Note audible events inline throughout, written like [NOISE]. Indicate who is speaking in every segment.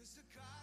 Speaker 1: Cause the God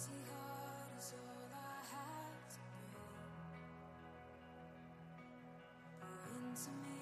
Speaker 2: empty heart is all I have to bring. Pour into me.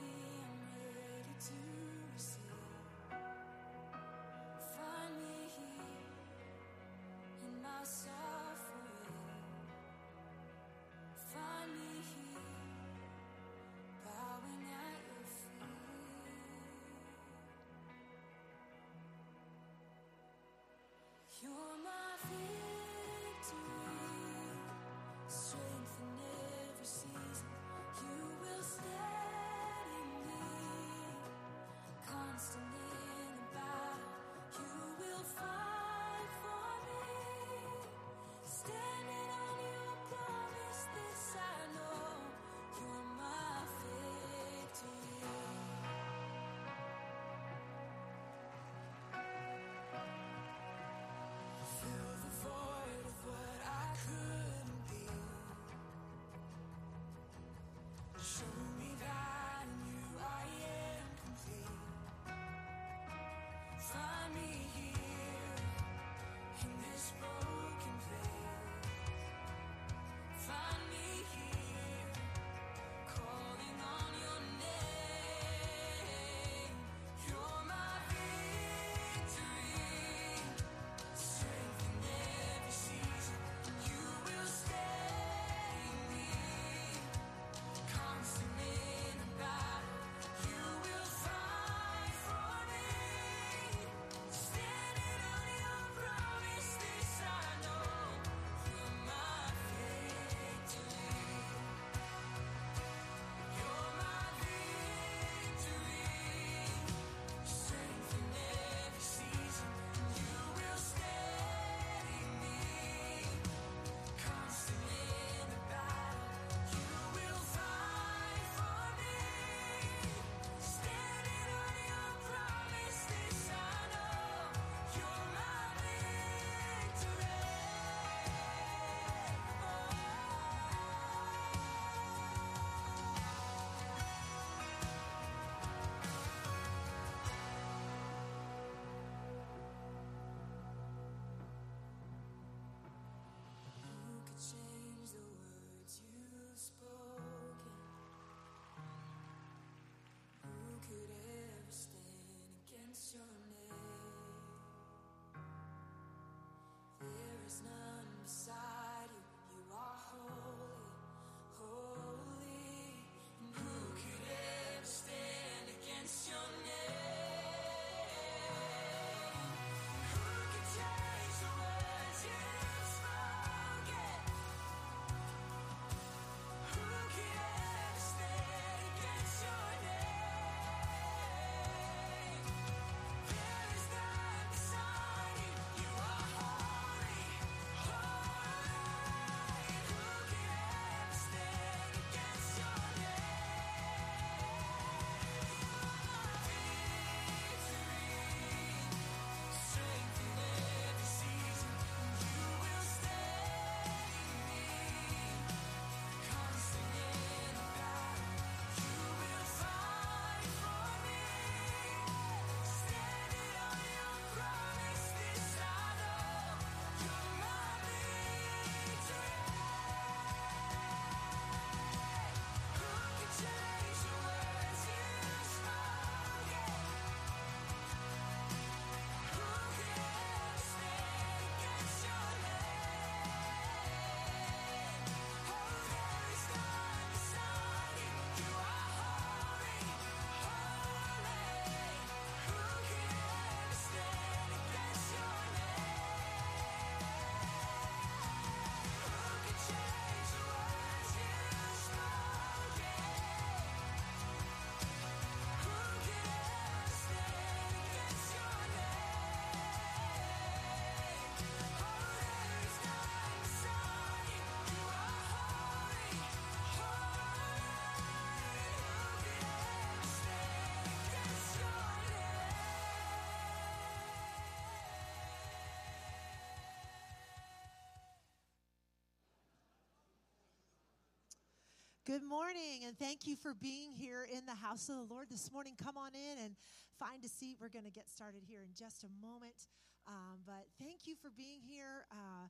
Speaker 3: Good morning, and thank you for being here in the house of the Lord this morning. Come on in and find a seat. We're going to get started here in just a moment. Um, but thank you for being here. Uh,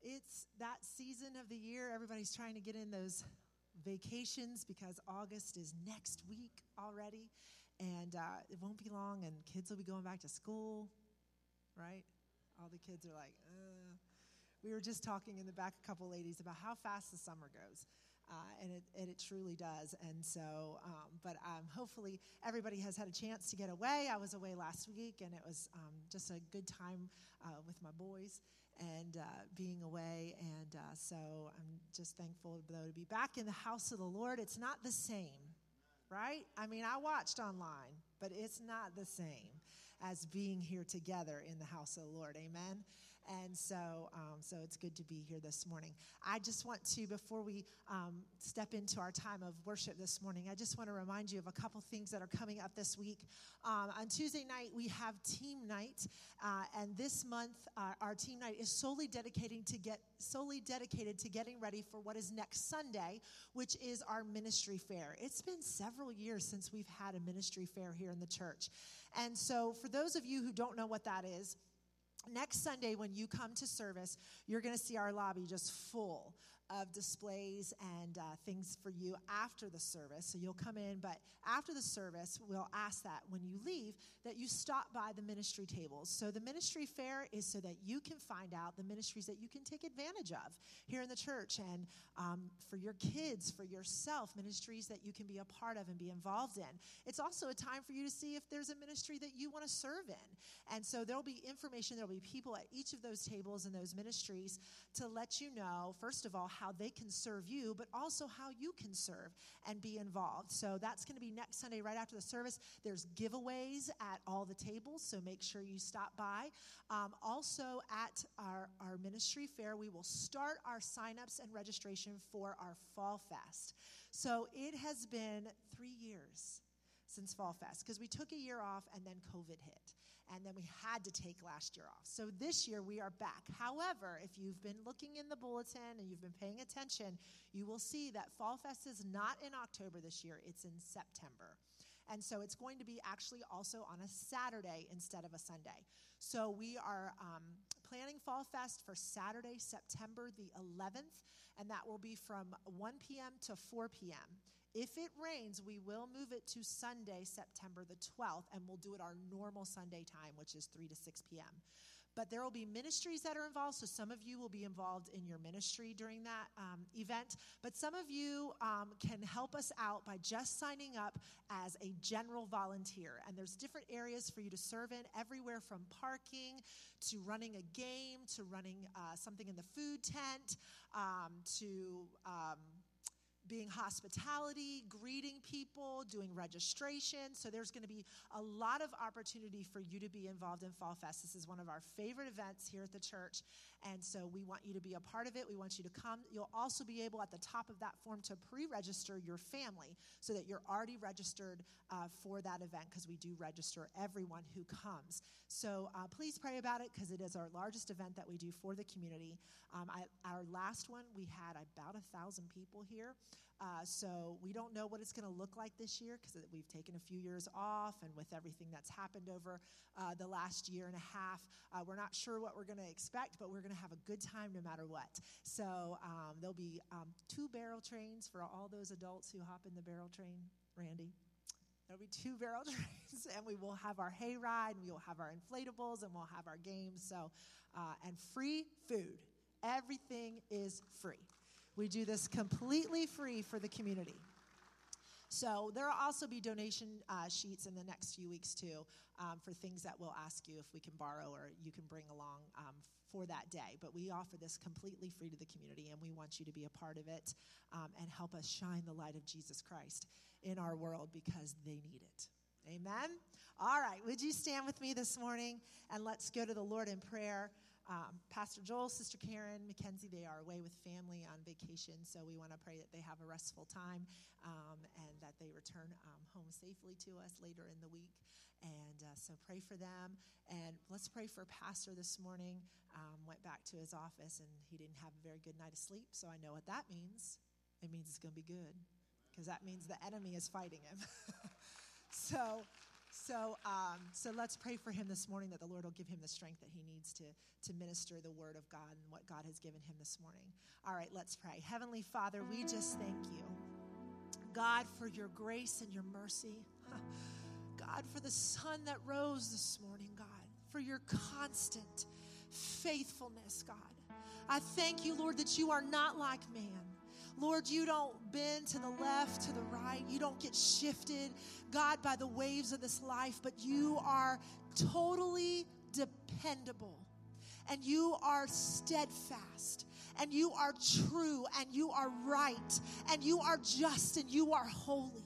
Speaker 3: it's that season of the year. Everybody's trying to get in those vacations because August is next week already, and uh, it won't be long, and kids will be going back to school, right? All the kids are like, we were just talking in the back, a couple ladies, about how fast the summer goes uh, and, it, and it truly does. And so, um, but um, hopefully everybody has had a chance to get away. I was away last week, and it was um, just a good time uh, with my boys and uh, being away. And uh, so I'm just thankful, though, to be back in the house of the Lord. It's not the same, right? I mean, I watched online, but it's not the same as being here together in the house of the Lord. Amen. And so, um, so it's good to be here this morning. I just want to, before we um, step into our time of worship this morning, I just want to remind you of a couple things that are coming up this week. Um, on Tuesday night, we have team night, uh, and this month, uh, our team night is solely dedicating to get solely dedicated to getting ready for what is next Sunday, which is our ministry fair. It's been several years since we've had a ministry fair here in the church, and so for those of you who don't know what that is. Next Sunday, when you come to service, you're going to see our lobby just full of displays and uh, things for you after the service. So you'll come in, but after the service, we'll ask that when you leave, that you stop by the ministry tables. So the ministry fair is so that you can find out the ministries that you can take advantage of here in the church and um, for your kids, for yourself, ministries that you can be a part of and be involved in. It's also a time for you to see if there's a ministry that you want to serve in. And so there'll be information, there'll be people at each of those tables and those ministries to let you know, first of all, how they can serve you, but also how you can serve and be involved. So that's going to be next Sunday right after the service. There's giveaways at all the tables, so make sure you stop by. Um, also, at our, our ministry fair, we will start our signups and registration for our Fall Fest. So it has been three years since Fall Fest because we took a year off and then COVID hit. And then we had to take last year off. So this year we are back. However, if you've been looking in the bulletin and you've been paying attention, you will see that Fall Fest is not in October this year, it's in September. And so it's going to be actually also on a Saturday instead of a Sunday. So we are um, planning Fall Fest for Saturday, September the 11th, and that will be from 1 p.m. to 4 p.m. If it rains, we will move it to Sunday, September the 12th, and we'll do it our normal Sunday time, which is 3 to 6 p.m. But there will be ministries that are involved, so some of you will be involved in your ministry during that um, event. But some of you um, can help us out by just signing up as a general volunteer. And there's different areas for you to serve in, everywhere from parking to running a game to running uh, something in the food tent um, to. Being hospitality, greeting people, doing registration. So there's going to be a lot of opportunity for you to be involved in Fall Fest. This is one of our favorite events here at the church. And so we want you to be a part of it. We want you to come. You'll also be able at the top of that form to pre register your family so that you're already registered uh, for that event because we do register everyone who comes. So uh, please pray about it because it is our largest event that we do for the community. Um, I, our last one, we had about a thousand people here. Uh, so we don't know what it's going to look like this year because we've taken a few years off, and with everything that's happened over uh, the last year and a half, uh, we're not sure what we're going to expect, but we're going to have a good time no matter what. So um, there'll be um, two barrel trains for all those adults who hop in the barrel train. Randy. There'll be two barrel [LAUGHS] trains, and we will have our hay ride, and we will have our inflatables, and we'll have our games. So, uh, and free food. Everything is free. We do this completely free for the community. So there will also be donation uh, sheets in the next few weeks too um, for things that we'll ask you if we can borrow or you can bring along um, for that day. But we offer this completely free to the community, and we want you to be a part of it um, and help us shine the light of Jesus Christ in our world because they need it. Amen. All right, would you stand with me this morning and let's go to the Lord in prayer. Um, Pastor Joel, Sister Karen, Mackenzie, they are away with family on vacation, so we want to pray that they have a restful time um, and that they return um, home safely to us later in the week. And uh, so pray for them. And let's pray for Pastor this morning. Um, went back to his office and he didn't have a very good night of sleep, so I know what that means. It means it's going to be good because that means the enemy is fighting him. [LAUGHS] so So, um, so let's pray for him this morning that the Lord will give him the strength that he needs to, to minister the word of God and what God has given him this morning. All right, let's pray. Heavenly Father, we just thank you, God, for your grace and your mercy. [LAUGHS] God, for the sun that rose this morning, God, for your constant faithfulness, God. I thank you, Lord, that you are not like man. Lord, you don't bend to the left, to the right. You don't get shifted, God, by the waves of this life, but you are totally dependable. And you are steadfast. And you are true. And you are right. And you are just. And you are holy.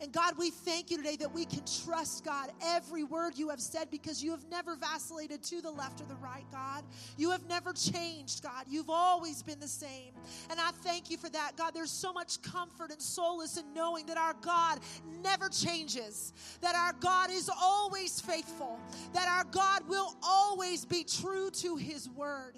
Speaker 3: And God, we thank you today that we can trust, God, every word you have said because you have never vacillated to the left or the right, God. You have never changed, God. You've always been the same. And I thank you for that, God. There's so much comfort and solace in knowing that our God never changes, that our God is always faithful, that our God will always be true to his word.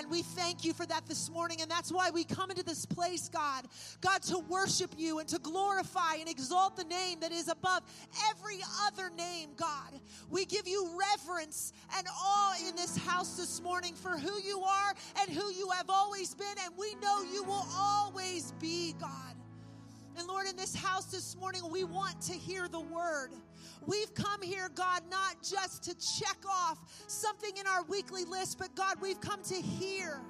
Speaker 3: And we thank you for that this morning. And that's why we come into this place, God. God, to worship you and to glorify and exalt the name that is above every other name, God. We give you reverence and awe in this house this morning for who you are and who you have always been. And we know you will always be, God. And Lord, in this house this morning, we want to hear the word. We've come here, God, not just to check off something in our weekly list, but God, we've come to hear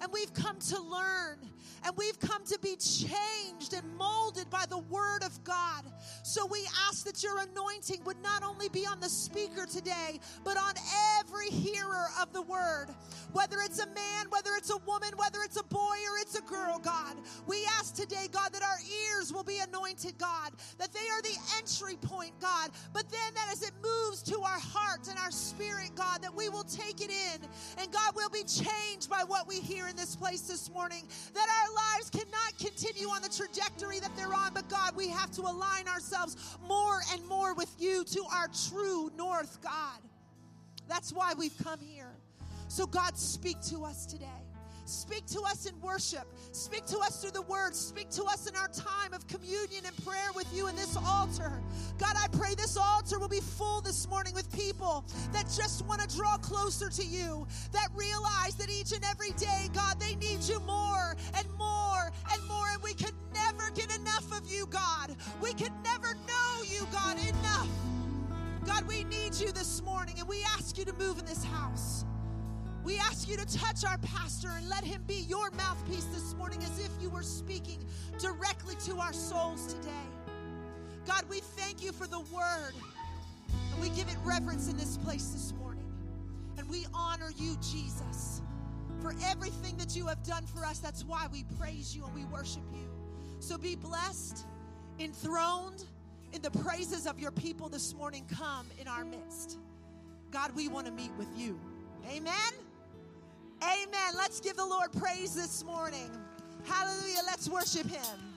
Speaker 3: and we've come to learn and we've come to be changed and molded by the word of God. So we ask that your anointing would not only be on the speaker today, but on every hearer of the word. Whether it's a man, whether it's a woman, whether it's a boy or it's a girl, God. We ask today, God, that our ears will be anointed, God, that they are the entry point, God. But then that as it moves to our heart and our spirit, God, that we will take it in and God will be changed by what we hear in this place this morning. That our lives cannot continue on the trajectory that they're on, but God, we have to align ourselves more and more with you to our true north, God. That's why we've come here. So, God, speak to us today. Speak to us in worship. Speak to us through the word. Speak to us in our time of communion and prayer with you in this altar. God, I pray this altar will be full this morning with people that just want to draw closer to you, that realize that each and every day, God, they need you more and more and more. And we could never get enough of you, God. We could never know you, God, enough. God, we need you this morning and we ask you to move in this house. We ask you to touch our pastor and let him be your mouthpiece this morning as if you were speaking directly to our souls today. God, we thank you for the word and we give it reverence in this place this morning. And we honor you, Jesus, for everything that you have done for us. That's why we praise you and we worship you. So be blessed, enthroned in the praises of your people this morning. Come in our midst. God, we want to meet with you. Amen. Amen. Let's give the Lord praise this morning. Hallelujah. Let's worship him.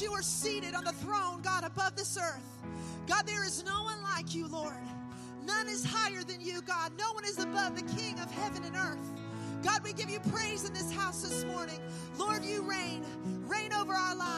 Speaker 3: you
Speaker 4: are seated on the throne, God, above this earth. God, there is no one like you, Lord. None is higher than you, God. No one is above the King of heaven and earth. God, we give you praise in this house this morning. Lord, you reign. Reign over our lives.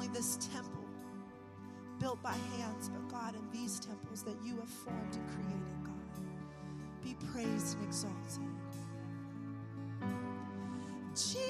Speaker 4: only this temple built by hands, but God, in these temples that you have formed and created, God, be praised and exalted. Jesus.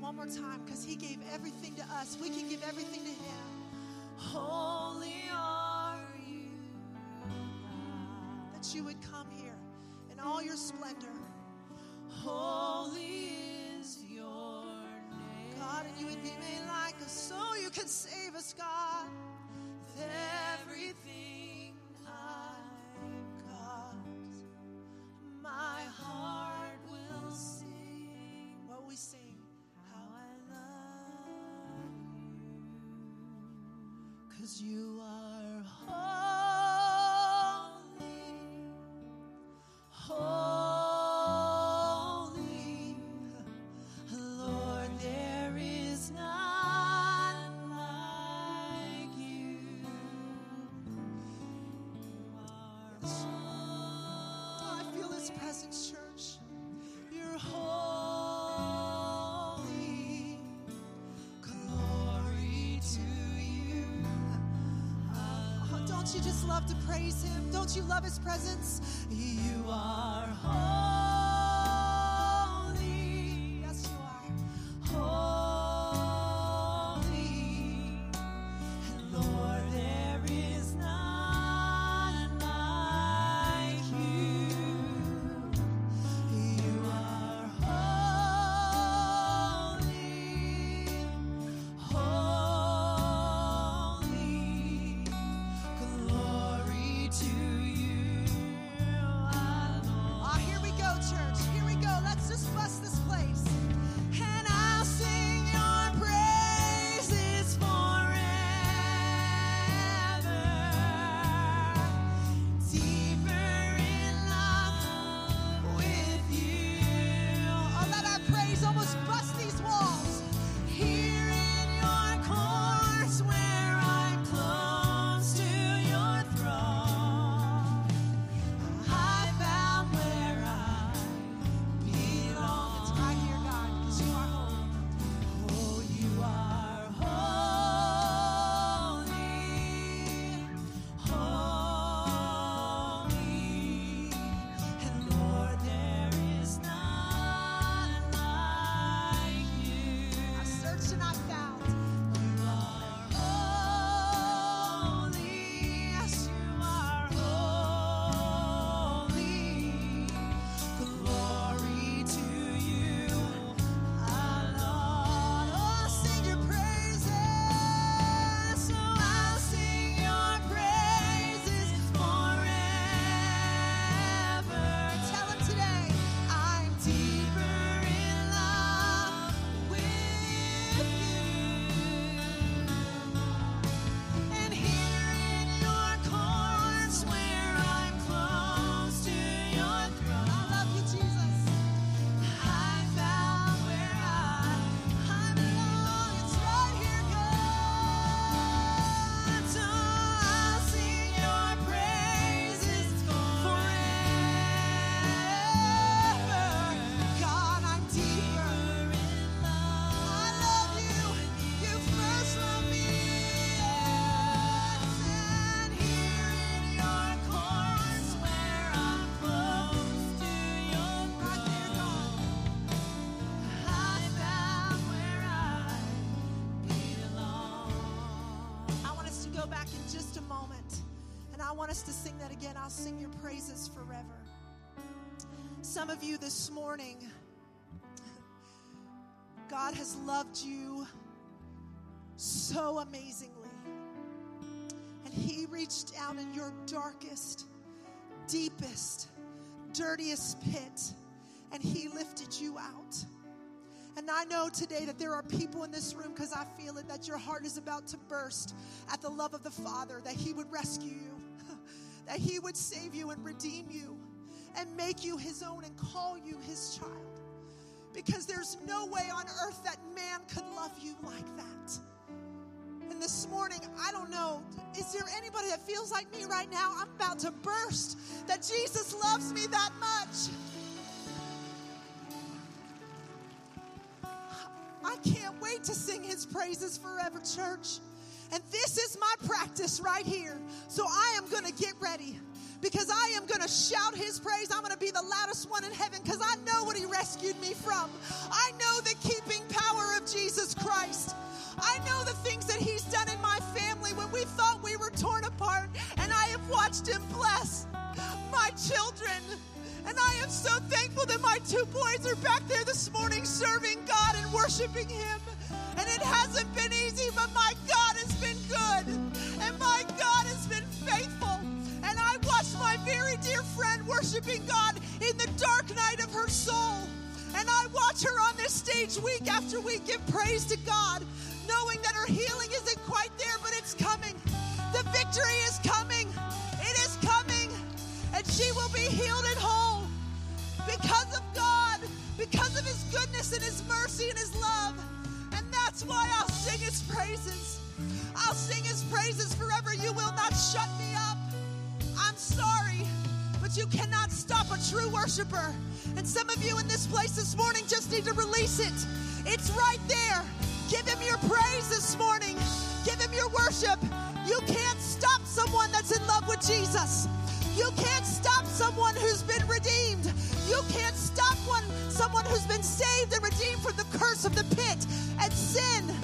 Speaker 4: One more time Cause you are
Speaker 3: you just love to praise him? Don't you love his presence?
Speaker 4: You are holy.
Speaker 3: Sing your praises forever. Some of you this morning, [LAUGHS] God has loved you so amazingly. And He reached down in your darkest, deepest, dirtiest pit, and He lifted you out. And I know today that there are people in this room because I feel it that your heart is about to burst at the love of the Father, that He would rescue you, that He would save you and redeem you and make you His own and call you His child. Because there's no way on earth that man could love you like that. And this morning, I don't know, is there anybody that feels like me right now? I'm about to burst that Jesus loves me that much. I can't wait to sing his praises forever, church. And this is my practice right here. So I am going to get ready because I am going to shout his praise. I'm going to be the loudest one in heaven because I know what he rescued me from. I know the keeping power of Jesus Christ. I know the things that he's done in my family when we thought we were torn apart, and I have watched him bless my children. And I am so thankful that my two boys are back there this morning serving God and worshiping him. And it hasn't been easy, worshiping God in the dark night of her soul. And I watch her on this stage week after week give praise to God, knowing that her healing isn't quite there, but it's coming. The victory is coming. It is coming. And she will be healed and whole because of God, because of His goodness and His mercy and His love. And that's why I'll sing His praises. I'll sing His praises forever. You will not shut me up. I'm sorry, but you cannot stop a true worshiper. And some of you in this place this morning just need to release it. It's right there. Give Him your praise this morning, give Him your worship, You can't stop someone that's in love with Jesus. You can't stop someone who's been redeemed. You can't stop one someone who's been saved and redeemed from the curse of the pit and sin.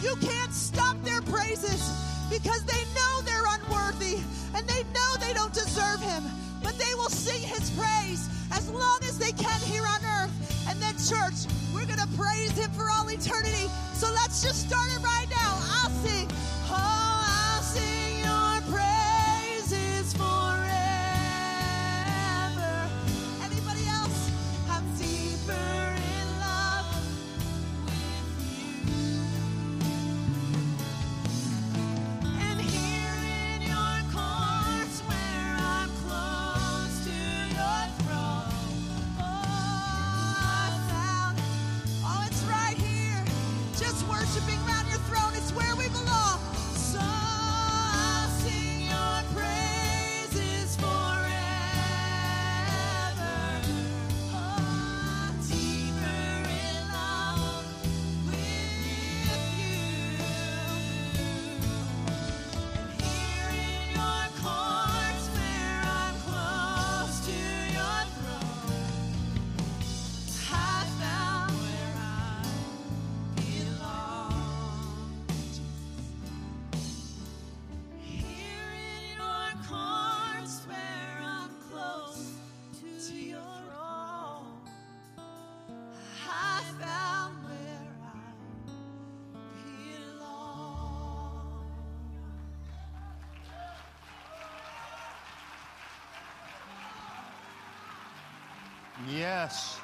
Speaker 3: You can't stop their praises because they know they're unworthy and they know they don't deserve him. But they will sing his praise as long as they can here on earth. And then, church, we're going to praise him for all eternity. So let's just start it right now. I'll sing.
Speaker 5: Yes.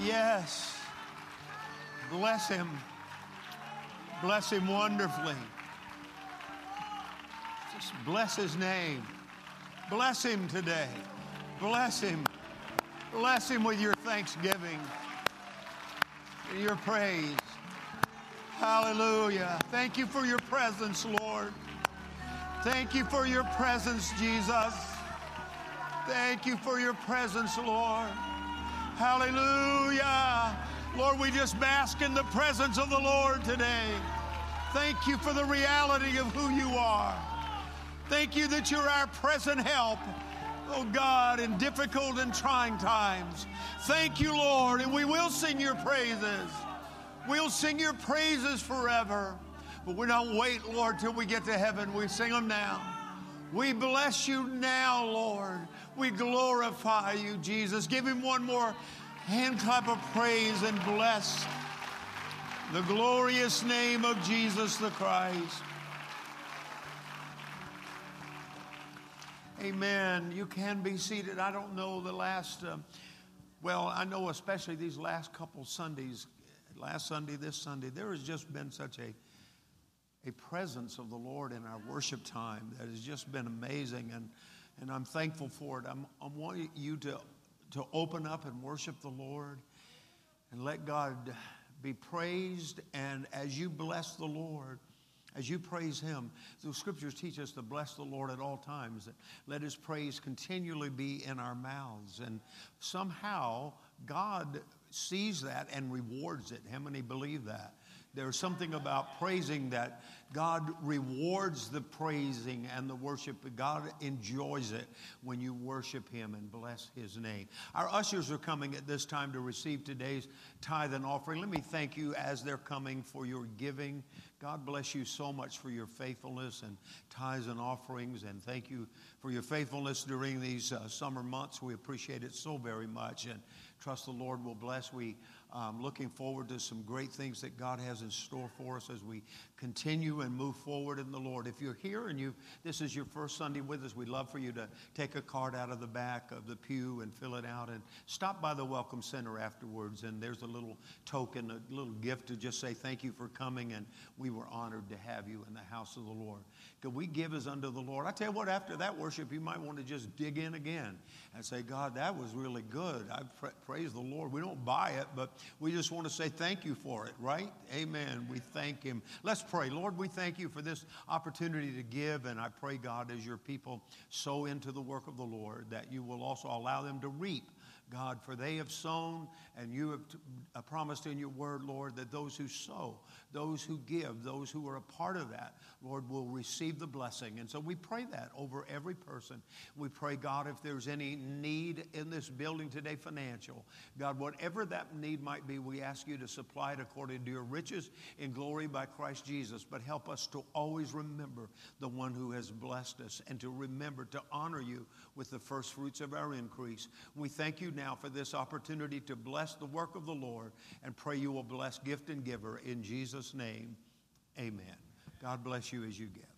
Speaker 5: Yes. Bless him. Bless him wonderfully. Just bless his name. Bless him today. Bless him. Bless him with your thanksgiving, your praise. Hallelujah. Thank you for your presence, Lord. Thank you for your presence, Jesus. Thank you for your presence, Lord. Hallelujah. Lord, we just bask in the presence of the Lord today. Thank you for the reality of who you are. Thank you that you're our present help, oh God, in difficult and trying times. Thank you, Lord, and we will sing your praises. We'll sing your praises forever. But we don't wait, Lord, till we get to heaven. We sing them now. We bless you now, Lord. We glorify you, Jesus. Give him one more hand clap of praise and bless the glorious name of Jesus the Christ. Amen. You can be seated. I don't know the last, uh, well, I know especially these last couple Sundays, last Sunday, this Sunday, there has just been such a a presence of the Lord in our worship time that has just been amazing, and, and I'm thankful for it. I'm, I want you to, to open up and worship the Lord and let God be praised. And as you bless the Lord, as you praise Him, the scriptures teach us to bless the Lord at all times. That let His praise continually be in our mouths. And somehow God sees that and rewards it. How many believe that? There's something about praising that God rewards the praising and the worship. God enjoys it when you worship Him and bless His name. Our ushers are coming at this time to receive today's tithe and offering. Let me thank you as they're coming for your giving. God bless you so much for your faithfulness and tithes and offerings, and thank you for your faithfulness during these uh, summer months. We appreciate it so very much, and trust the Lord will bless. We um, looking forward to some great things that God has in store for us as we continue and move forward in the Lord. If you're here and you this is your first Sunday with us, we'd love for you to take a card out of the back of the pew and fill it out and stop by the Welcome Center afterwards. And there's a little token, a little gift to just say thank you for coming and we were honored to have you in the house of the Lord. Could we give as unto the Lord? I tell you what, after that worship, you might want to just dig in again and say, God, that was really good. I pra- praise the Lord. We don't buy it, but we just want to say thank you for it, right? Amen. We thank Him. Let's pray. Lord, we thank you for this opportunity to give, and I pray, God, as your people sow into the work of the Lord, that you will also allow them to reap God, for they have sown, and you have promised in your word, Lord, that those who sow, those who give, those who are a part of that, Lord, will receive the blessing. And so we pray that over every person. We pray, God, if there's any need in this building today, financial, God, whatever that need might be, we ask you to supply it according to your riches in glory by Christ Jesus. But help us to always remember the one who has blessed us and to remember to honor you with the first fruits of our increase. We thank you now for this opportunity to bless the work of the Lord and pray you will bless gift and giver in Jesus' name. Amen. God bless you as you give.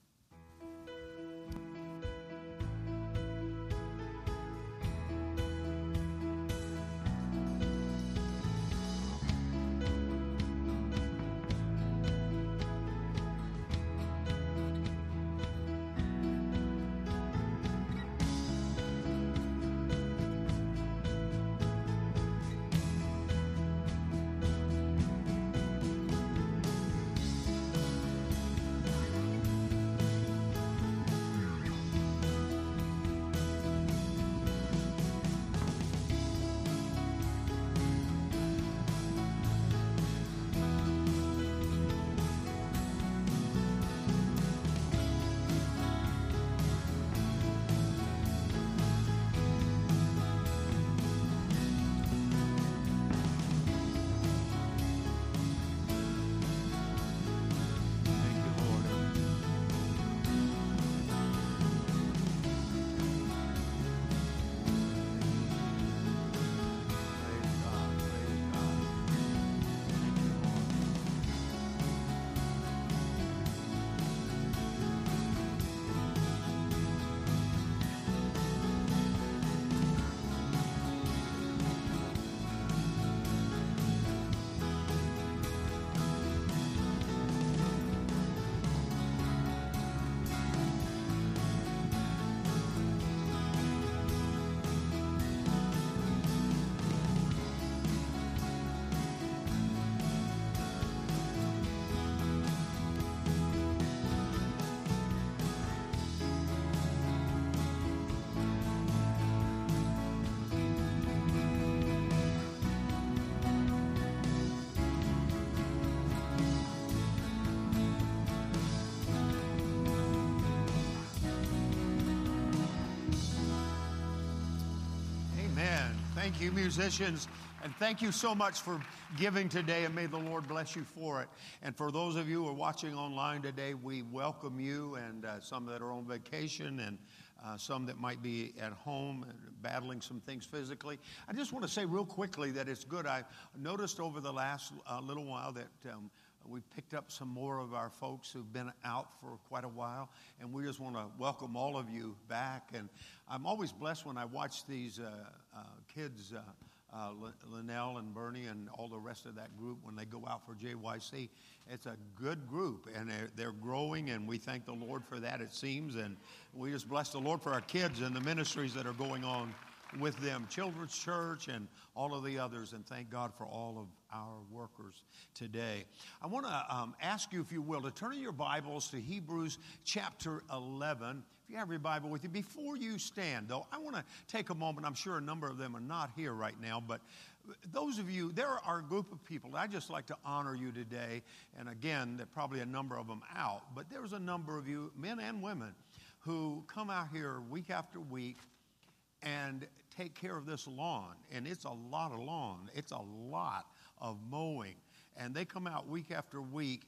Speaker 5: You, musicians. And thank you so much for giving today, and may the Lord bless you for it. And for those of you who are watching online today, we welcome you, and uh, some that are on vacation, and uh, some that might be at home battling some things physically. I just want to say real quickly that it's good. I noticed over the last uh, little while that. Um, we picked up some more of our folks who've been out for quite a while, and we just want to welcome all of you back. And I'm always blessed when I watch these uh, uh, kids, uh, uh, Linnell and Bernie and all the rest of that group, when they go out for JYC. It's a good group, and they're, they're growing, and we thank the Lord for that, it seems. And we just bless the Lord for our kids and the ministries that are going on with them, Children's Church and all of the others, and thank God for all of our workers today. I want to um, ask you, if you will, to turn in your Bibles to Hebrews chapter 11. If you have your Bible with you, before you stand, though, I want to take a moment. I'm sure a number of them are not here right now, but those of you, there are a group of people. I'd just like to honor you today. And again, there are probably a number of them out, but there's a number of you, men and women, who come out here week after week and take care of this lawn. And it's a lot of lawn, it's a lot of mowing. And they come out week after week,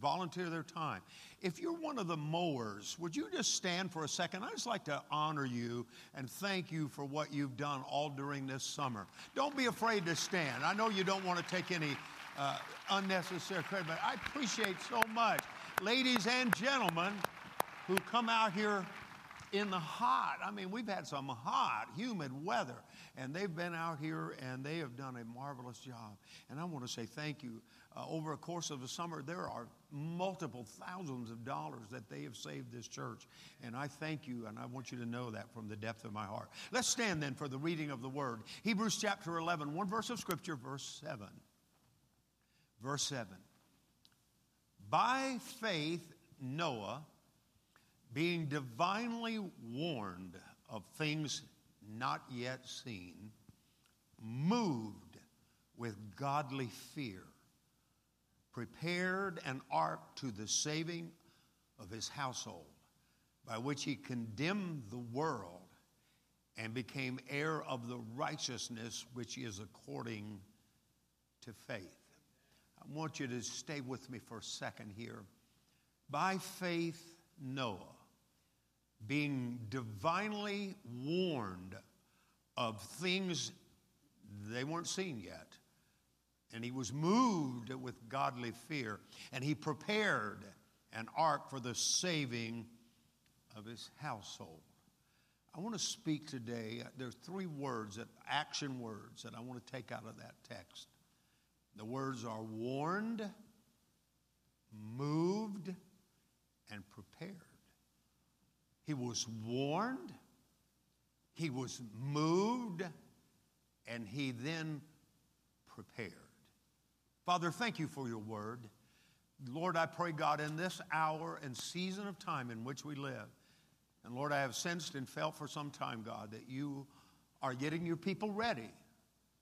Speaker 5: volunteer their time. If you're one of the mowers, would you just stand for a second? I'd just like to honor you and thank you for what you've done all during this summer. Don't be afraid to stand. I know you don't want to take any uh, unnecessary credit, but I appreciate so much, ladies and gentlemen, who come out here in the hot. I mean, we've had some hot, humid weather, and they've been out here and they have done a marvelous job. And I want to say thank you. Uh, over a course of the summer, there are multiple thousands of dollars that they have saved this church. And I thank you, and I want you to know that from the depth of my heart. Let's stand then for the reading of the word. Hebrews chapter 11, one verse of scripture, verse 7. Verse 7. By faith, Noah being divinely warned of things not yet seen, moved with godly fear, prepared an ark to the saving of his household, by which he condemned the world and became heir of the righteousness which is according to faith. I want you to stay with me for a second here. By faith, Noah, being divinely warned of things they weren't seen yet, and he was moved with godly fear, and he prepared an ark for the saving of his household. I want to speak today. Uh, there are three words, that, action words, that I want to take out of that text. The words are warned, moved, and prepared. He was warned, he was moved, and he then prepared. Father, thank you for your word. Lord, I pray, God, in this hour and season of time in which we live, and Lord, I have sensed and felt for some time, God, that you are getting your people ready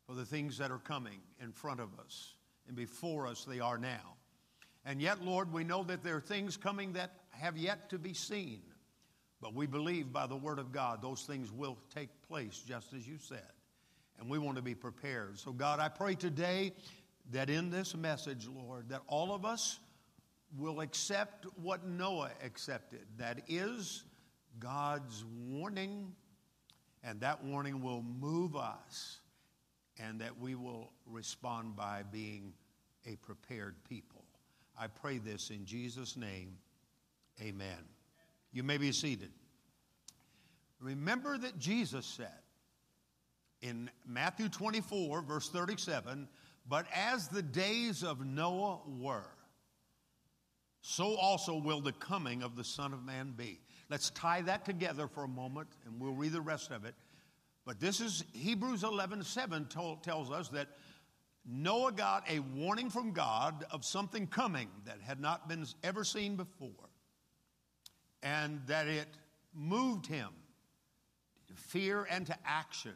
Speaker 5: for the things that are coming in front of us and before us they are now. And yet, Lord, we know that there are things coming that have yet to be seen. But we believe by the Word of God those things will take place just as you said. And we want to be prepared. So, God, I pray today that in this message, Lord, that all of us will accept what Noah accepted. That is God's warning, and that warning will move us, and that we will respond by being a prepared people. I pray this in Jesus' name. Amen. You may be seated. Remember that Jesus said in Matthew 24, verse 37, but as the days of Noah were, so also will the coming of the Son of Man be. Let's tie that together for a moment and we'll read the rest of it. But this is Hebrews 11 7 told, tells us that Noah got a warning from God of something coming that had not been ever seen before, and that it moved him to fear and to action.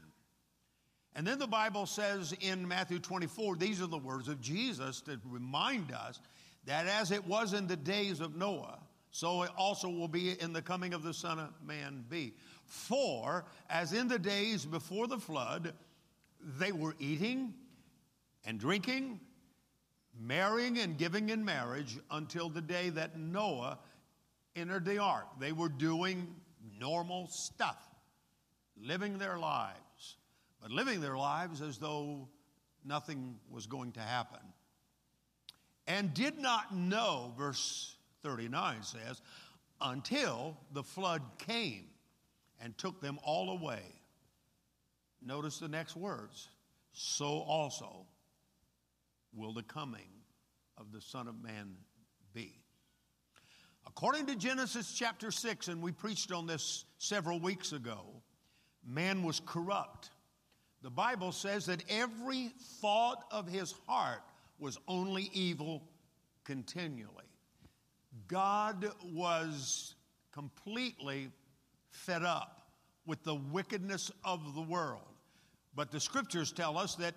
Speaker 5: And then the Bible says in Matthew 24, these are the words of Jesus to remind us that as it was in the days of Noah, so it also will be in the coming of the Son of Man be. For as in the days before the flood, they were eating and drinking, marrying and giving in marriage until the day that Noah entered the ark. They were doing normal stuff, living their lives, but living their lives as though nothing was going to happen. And did not know, verse 39 says, until the flood came and took them all away. Notice the next words. So also will the coming of the Son of Man. According to Genesis chapter 6, and we preached on this several weeks ago, man was corrupt. The Bible says that every thought of his heart was only evil continually. God was completely fed up with the wickedness of the world. But the scriptures tell us that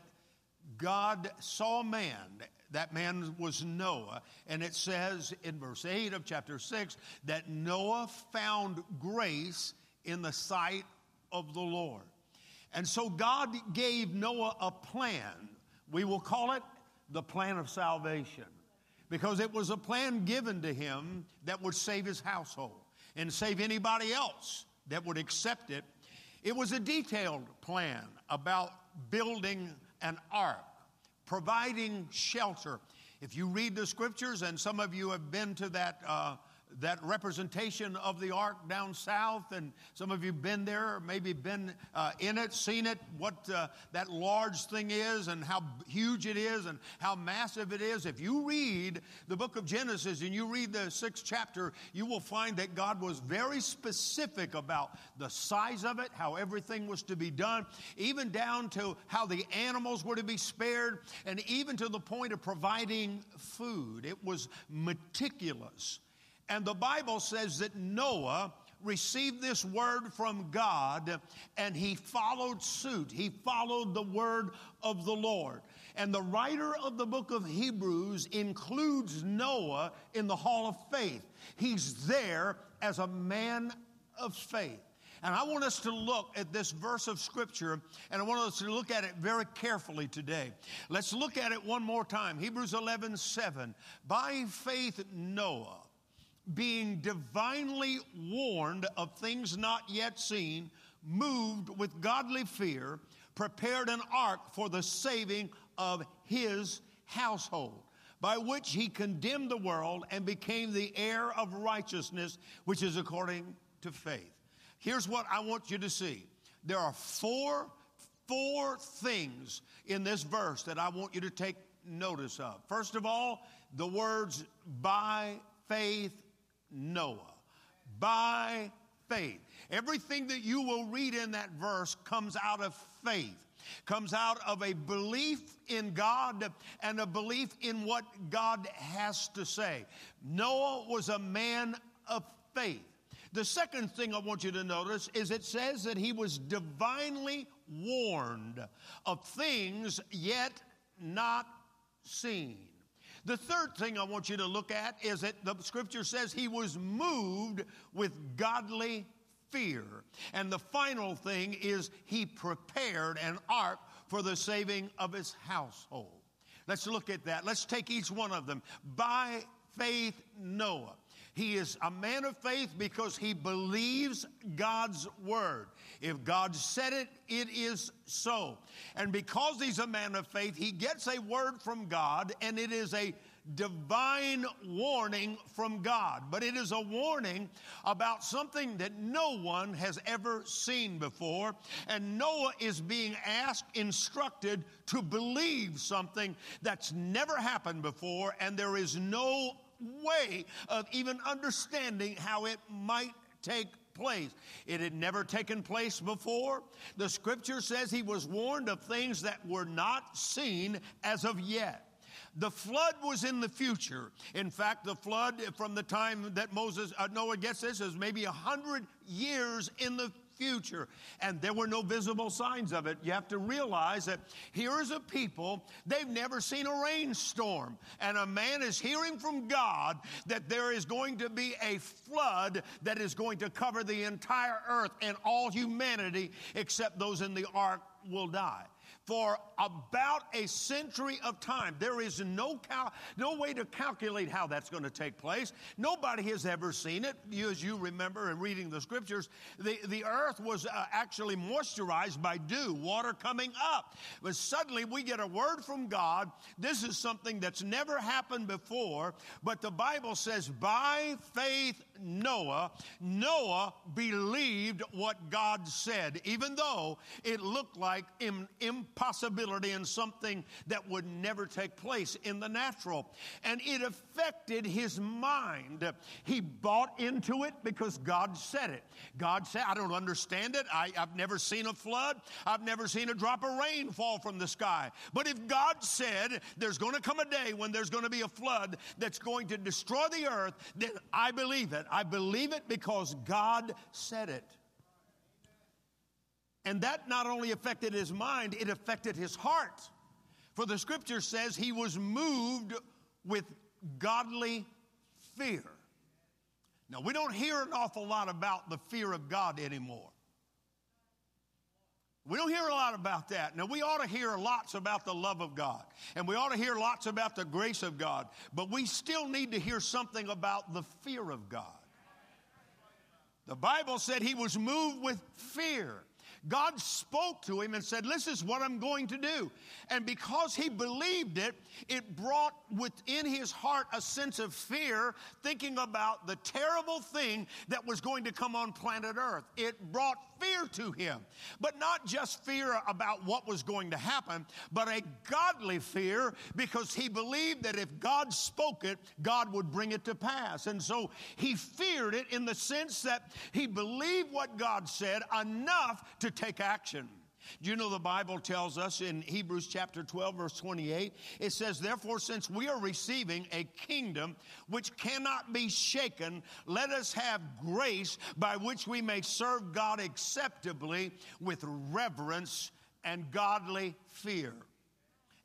Speaker 5: God saw man. That man was Noah. And it says in verse 8 of chapter 6 that Noah found grace in the sight of the Lord. And so God gave Noah a plan. We will call it the plan of salvation because it was a plan given to him that would save his household and save anybody else that would accept it. It was a detailed plan about building an ark, providing shelter. If you read the scriptures, and some of you have been to that. Uh, that representation of the ark down south, and some of you have been there, or maybe been uh, in it, seen it, what uh, that large thing is, and how huge it is, and how massive it is. If you read the book of Genesis and you read the sixth chapter, you will find that God was very specific about the size of it, how everything was to be done, even down to how the animals were to be spared, and even to the point of providing food. It was meticulous. And the Bible says that Noah received this word from God and he followed suit. He followed the word of the Lord. And the writer of the book of Hebrews includes Noah in the hall of faith. He's there as a man of faith. And I want us to look at this verse of scripture and I want us to look at it very carefully today. Let's look at it one more time. Hebrews 11 7. By faith, Noah, being divinely warned of things not yet seen, moved with godly fear, prepared an ark for the saving of his household by which he condemned the world and became the heir of righteousness, which is according to faith. Here's what I want you to see. There are four, four things in this verse that I want you to take notice of. First of all, the words by faith Noah. By faith. Everything that you will read in that verse comes out of faith comes out of a belief in God and a belief in what God has to say. Noah was a man of faith. The second thing I want you to notice is it says that he was divinely warned of things yet not seen. The third thing I want you to look at is that the scripture says he was moved with godly fear. And the final thing is he prepared an ark for the saving of his household. Let's look at that. Let's take each one of them. By faith, Noah. He is a man of faith because he believes God's word. If God said it, it is so. And because he's a man of faith, he gets a word from God, and it is a divine warning from God. But it is a warning about something that no one has ever seen before. And Noah is being asked, instructed to believe something that's never happened before, and there is no way of even understanding how it might take place. It had never taken place before. The scripture says he was warned of things that were not seen as of yet. The flood was in the future. In fact, the flood from the time that Moses, uh, Noah gets this is maybe a hundred years in the future. And there were no visible signs of it. You have to realize that here is a people, they've never seen a rainstorm. And a man is hearing from God that there is going to be a flood that is going to cover the entire earth and all humanity except those in the ark will die for about a century of time. There is no, cal- no way to calculate how that's going to take place. Nobody has ever seen it. You, as you remember in reading the scriptures, the, the earth was uh, actually moisturized by dew, water coming up. But suddenly we get a word from God. This is something that's never happened before, but the Bible says, by faith, Noah, Noah believed what God said, even though it looked like Im- impossibility and something that would never take place in the natural. And it affected his mind. He bought into it because God said it. God said, I don't understand it. I, I've never seen a flood. I've never seen a drop of rain fall from the sky. But if God said there's going to come a day when there's going to be a flood that's going to destroy the earth, then I believe it. I believe it because God said it. And that not only affected his mind, it affected his heart. For the scripture says he was moved with godly fear. Now, we don't hear an awful lot about the fear of God anymore. We don't hear a lot about that. Now, we ought to hear lots about the love of God, and we ought to hear lots about the grace of God, but we still need to hear something about the fear of God. The Bible said he was moved with fear. God spoke to him and said, This is what I'm going to do. And because he believed it, it brought within his heart a sense of fear, thinking about the terrible thing that was going to come on planet Earth. It brought fear to him, but not just fear about what was going to happen, but a godly fear because he believed that if God spoke it, God would bring it to pass. And so he feared it in the sense that he believed what God said enough to take action. Do you know the Bible tells us in Hebrews chapter 12, verse 28? It says, Therefore, since we are receiving a kingdom which cannot be shaken, let us have grace by which we may serve God acceptably with reverence and godly fear.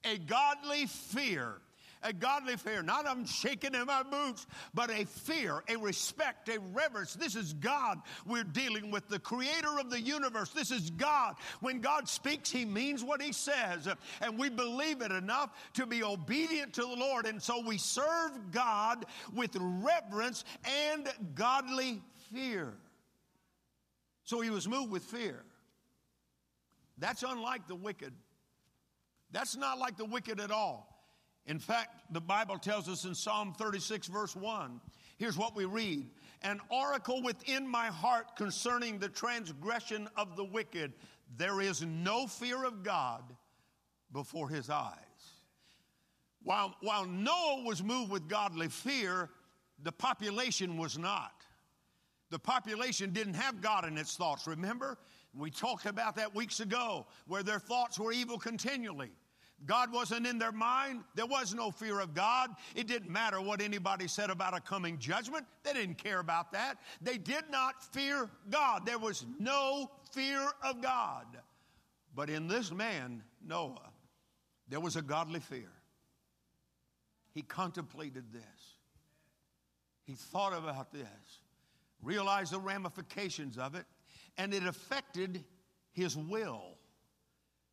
Speaker 5: A godly fear a godly fear, not I'm shaking in my boots, but a fear, a respect, a reverence. This is God we're dealing with, the creator of the universe. This is God. When God speaks, he means what he says, and we believe it enough to be obedient to the Lord. And so we serve God with reverence and godly fear. So he was moved with fear. That's unlike the wicked. That's not like the wicked at all. In fact, the Bible tells us in Psalm 36, verse 1, here's what we read An oracle within my heart concerning the transgression of the wicked. There is no fear of God before his eyes. While, while Noah was moved with godly fear, the population was not. The population didn't have God in its thoughts. Remember? We talked about that weeks ago, where their thoughts were evil continually. God wasn't in their mind. There was no fear of God. It didn't matter what anybody said about a coming judgment. They didn't care about that. They did not fear God. There was no fear of God. But in this man, Noah, there was a godly fear. He contemplated this. He thought about this, realized the ramifications of it, and it affected his will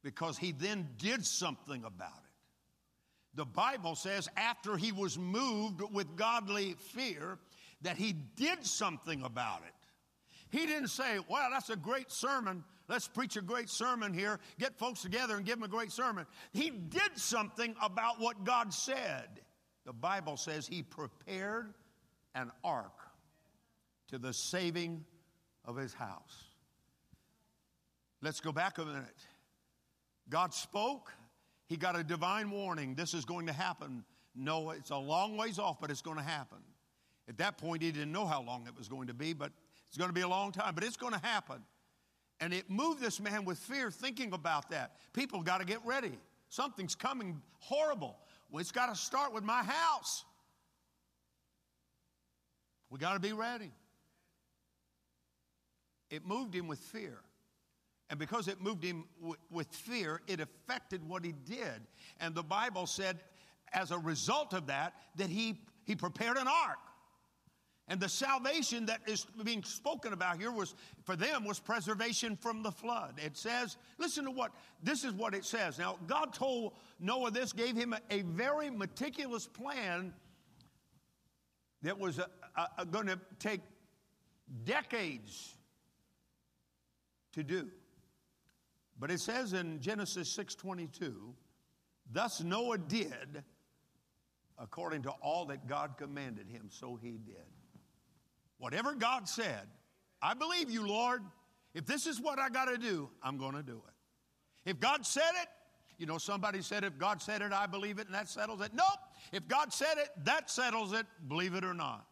Speaker 5: because he then did something about it. The Bible says after he was moved with godly fear, that he did something about it. He didn't say, Well, that's a great sermon. Let's preach a great sermon here. Get folks together and give them a great sermon. He did something about what God said. The Bible says he prepared an ark to the saving of his house. Let's go back a minute. God spoke, he got a divine warning. This is going to happen. No, it's a long ways off, but it's going to happen. At that point, he didn't know how long it was going to be, but it's going to be a long time, but it's going to happen. And it moved this man with fear thinking about that. People got to get ready. Something's coming horrible. Well, it's got to start with my house. We got to be ready. It moved him with fear. And because it moved him w- with fear, it affected what he did. And the Bible said, as a result of that, that he, he prepared an ark. And the salvation that is being spoken about here was, for them, was preservation from the flood. It says, listen to what, this is what it says. Now, God told Noah this, gave him a, a very meticulous plan that was uh, uh, going to take decades to do. But it says in Genesis 6:22, thus Noah did according to all that God commanded him, so he did. Whatever God said, I believe you, Lord. If this is what I got to do, I'm going to do it. If God said it, you know, somebody said, if God said it, I believe it, and that settles it. Nope. If God said it, that settles it, believe it or not.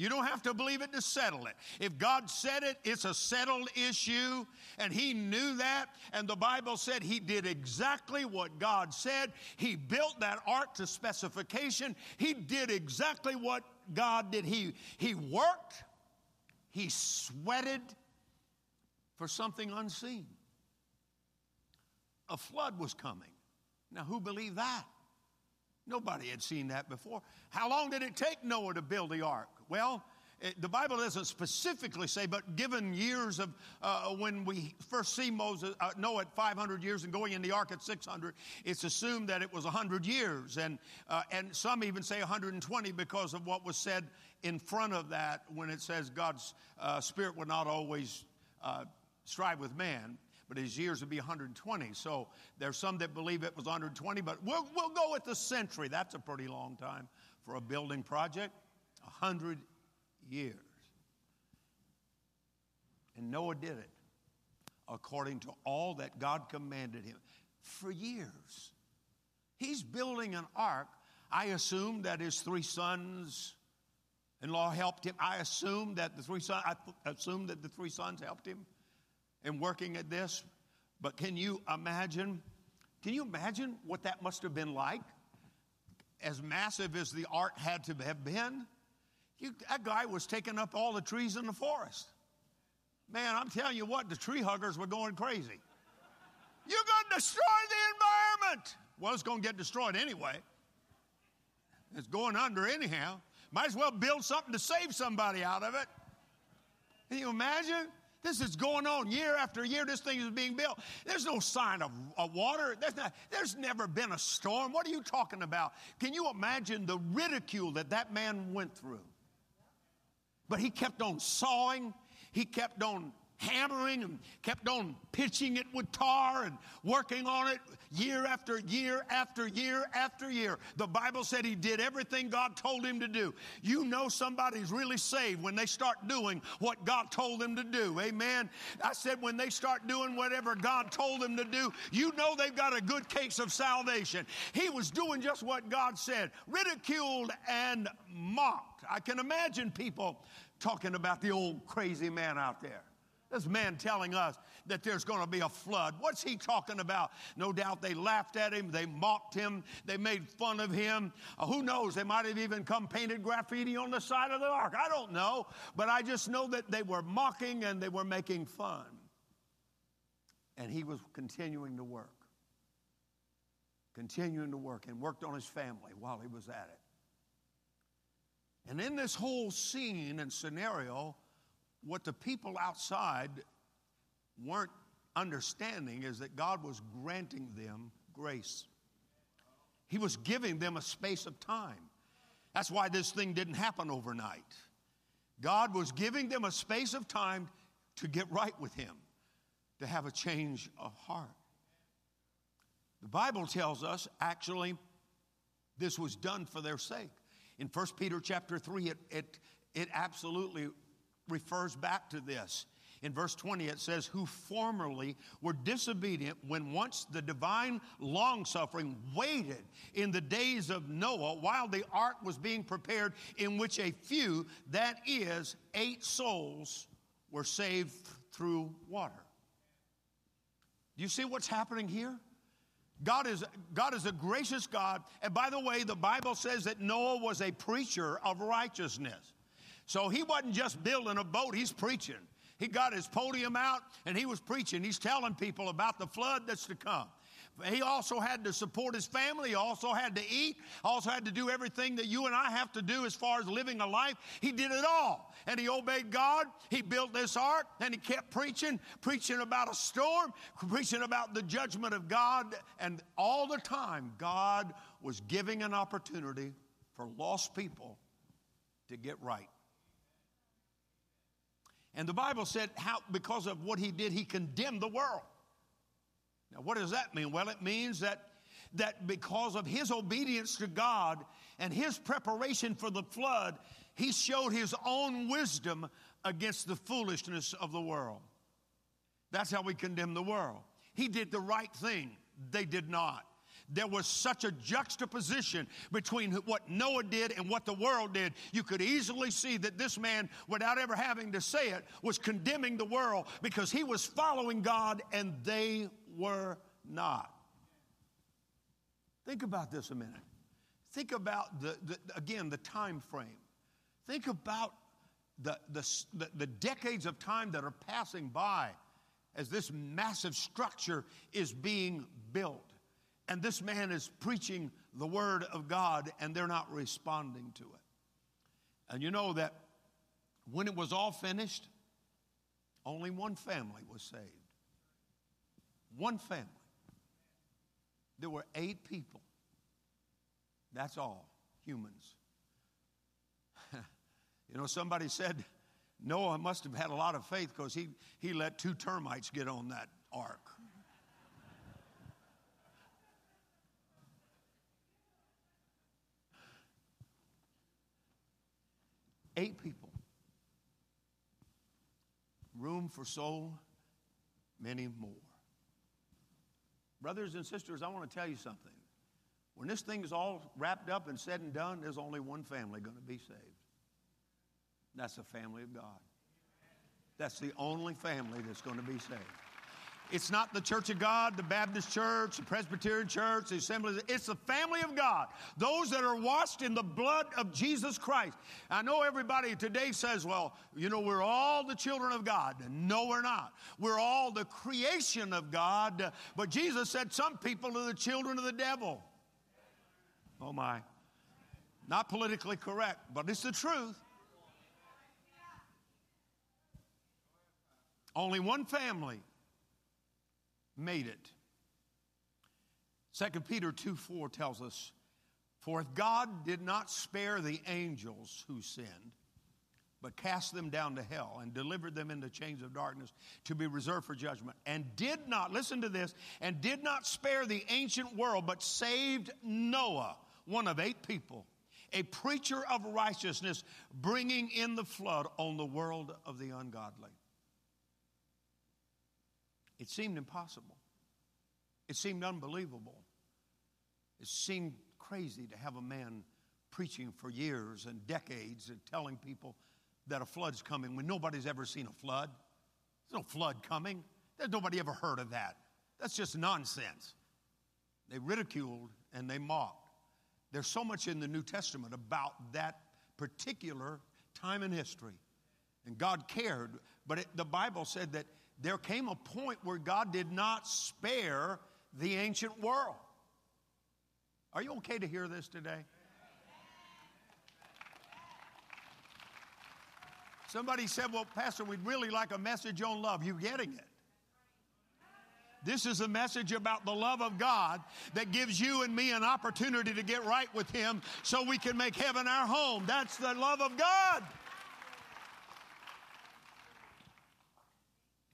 Speaker 5: You don't have to believe it to settle it. If God said it, it's a settled issue, and He knew that. And the Bible said He did exactly what God said. He built that ark to specification. He did exactly what God did. He, he worked, He sweated for something unseen. A flood was coming. Now, who believed that? Nobody had seen that before. How long did it take Noah to build the ark? Well, it, the Bible doesn't specifically say, but given years of uh, when we first see Moses, uh, Noah at 500 years and going in the ark at 600, it's assumed that it was 100 years. And, uh, and some even say 120 because of what was said in front of that when it says God's uh, spirit would not always uh, strive with man but his years would be 120. So there's some that believe it was 120, but we'll, we'll go with the century. That's a pretty long time for a building project. 100 years. And Noah did it according to all that God commanded him for years. He's building an ark. I assume that his three sons in law helped him. I assume that the three sons, I assume that the three sons helped him in working at this. But can you imagine? Can you imagine what that must have been like? As massive as the ark had to have been, you, that guy was taking up all the trees in the forest. Man, I'm telling you what, the tree huggers were going crazy. You're going to destroy the environment. Well, it's going to get destroyed anyway. It's going under anyhow. Might as well build something to save somebody out of it. Can you imagine? This is going on year after year. This thing is being built. There's no sign of, of water. There's, not, there's never been a storm. What are you talking about? Can you imagine the ridicule that that man went through? But he kept on sawing, he kept on hammering and kept on pitching it with tar and working on it year after year after year after year. The Bible said he did everything God told him to do. You know somebody's really saved when they start doing what God told them to do. Amen. I said when they start doing whatever God told them to do, you know they've got a good case of salvation. He was doing just what God said, ridiculed and mocked. I can imagine people talking about the old crazy man out there. This man telling us that there's going to be a flood. What's he talking about? No doubt they laughed at him, they mocked him, they made fun of him. Uh, who knows? They might have even come painted graffiti on the side of the ark. I don't know. But I just know that they were mocking and they were making fun. And he was continuing to work, continuing to work, and worked on his family while he was at it. And in this whole scene and scenario, what the people outside weren't understanding is that God was granting them grace. He was giving them a space of time. That's why this thing didn't happen overnight. God was giving them a space of time to get right with Him, to have a change of heart. The Bible tells us actually this was done for their sake. In 1 Peter chapter 3, it, it, it absolutely refers back to this. In verse 20, it says, Who formerly were disobedient when once the divine long suffering waited in the days of Noah while the ark was being prepared, in which a few, that is, eight souls, were saved through water. Do you see what's happening here? God is, God is a gracious God. And by the way, the Bible says that Noah was a preacher of righteousness. So he wasn't just building a boat, he's preaching. He got his podium out and he was preaching. He's telling people about the flood that's to come. He also had to support his family. He also had to eat. Also had to do everything that you and I have to do as far as living a life. He did it all. And he obeyed God. He built this ark and he kept preaching, preaching about a storm, preaching about the judgment of God. And all the time, God was giving an opportunity for lost people to get right. And the Bible said how because of what he did, he condemned the world. Now, what does that mean? Well, it means that that because of his obedience to God and his preparation for the flood, he showed his own wisdom against the foolishness of the world. That's how we condemn the world. He did the right thing, they did not there was such a juxtaposition between what Noah did and what the world did. You could easily see that this man, without ever having to say it, was condemning the world because he was following God and they were not. Think about this a minute. Think about the, the again the time frame. Think about the, the, the, the decades of time that are passing by as this massive structure is being built. And this man is preaching the word of God and they're not responding to it. And you know that when it was all finished, only one family was saved. One family. There were eight people. That's all, humans. [LAUGHS] you know, somebody said Noah must have had a lot of faith because he, he let two termites get on that ark. Eight people. Room for so many more. Brothers and sisters, I want to tell you something. When this thing is all wrapped up and said and done, there's only one family going to be saved. That's the family of God. That's the only family that's going to be saved. It's not the Church of God, the Baptist Church, the Presbyterian Church, the Assembly. It's the family of God. Those that are washed in the blood of Jesus Christ. I know everybody today says, well, you know, we're all the children of God. No, we're not. We're all the creation of God. But Jesus said some people are the children of the devil. Oh, my. Not politically correct, but it's the truth. Only one family made it. 2 Peter 2 4 tells us, For if God did not spare the angels who sinned, but cast them down to hell and delivered them into chains of darkness to be reserved for judgment, and did not, listen to this, and did not spare the ancient world, but saved Noah, one of eight people, a preacher of righteousness, bringing in the flood on the world of the ungodly. It seemed impossible. It seemed unbelievable. It seemed crazy to have a man preaching for years and decades and telling people that a flood's coming when nobody's ever seen a flood. There's no flood coming. There's nobody ever heard of that. That's just nonsense. They ridiculed and they mocked. There's so much in the New Testament about that particular time in history. And God cared, but it, the Bible said that there came a point where God did not spare the ancient world. Are you okay to hear this today? Somebody said, Well, Pastor, we'd really like a message on love. You getting it? This is a message about the love of God that gives you and me an opportunity to get right with Him so we can make heaven our home. That's the love of God.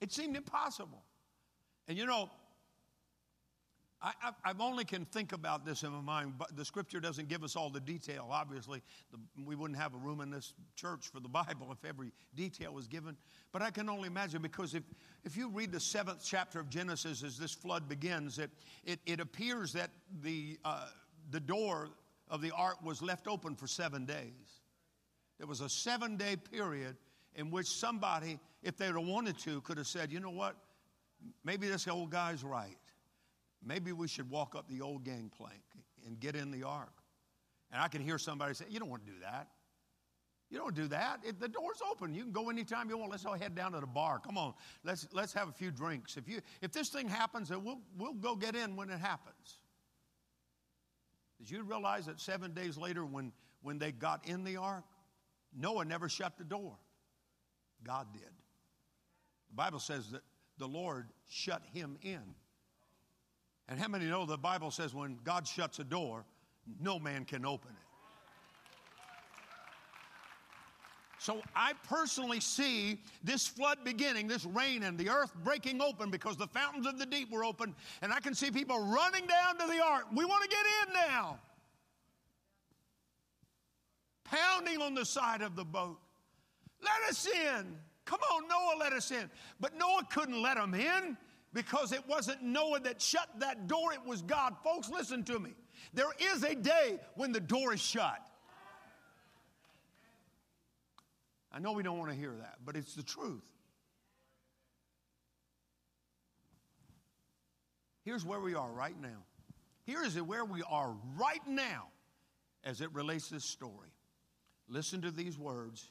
Speaker 5: It seemed impossible. And you know, I, I, I only can think about this in my mind, but the scripture doesn't give us all the detail. Obviously, the, we wouldn't have a room in this church for the [LAUGHS] Bible if every detail was given. But I can only imagine because if, if you read the seventh chapter of Genesis as this flood begins, it, it, it appears that the, uh, the door of the ark was left open for seven days. There was a seven day period in which somebody, if they'd have wanted to, could have said, you know what? Maybe this old guy's right. Maybe we should walk up the old gangplank and get in the ark. And I can hear somebody say, You don't want to do that. You don't do that. It, the door's open. You can go anytime you want. Let's all head down to the bar. Come on. Let's, let's have a few drinks. If, you, if this thing happens, then we'll, we'll go get in when it happens. Did you realize that seven days later, when, when they got in the ark, Noah never shut the door? God did. The Bible says that the Lord shut him in. And how many know the Bible says when God shuts a door, no man can open it? So I personally see this flood beginning, this rain, and the earth breaking open because the fountains of the deep were open, and I can see people running down to the ark. We want to get in now. Pounding on the side of the boat. Let us in. Come on, Noah let us in. But Noah couldn't let them in because it wasn't Noah that shut that door, it was God. Folks, listen to me. There is a day when the door is shut. I know we don't want to hear that, but it's the truth. Here's where we are right now. Here is where we are right now as it relates to this story. Listen to these words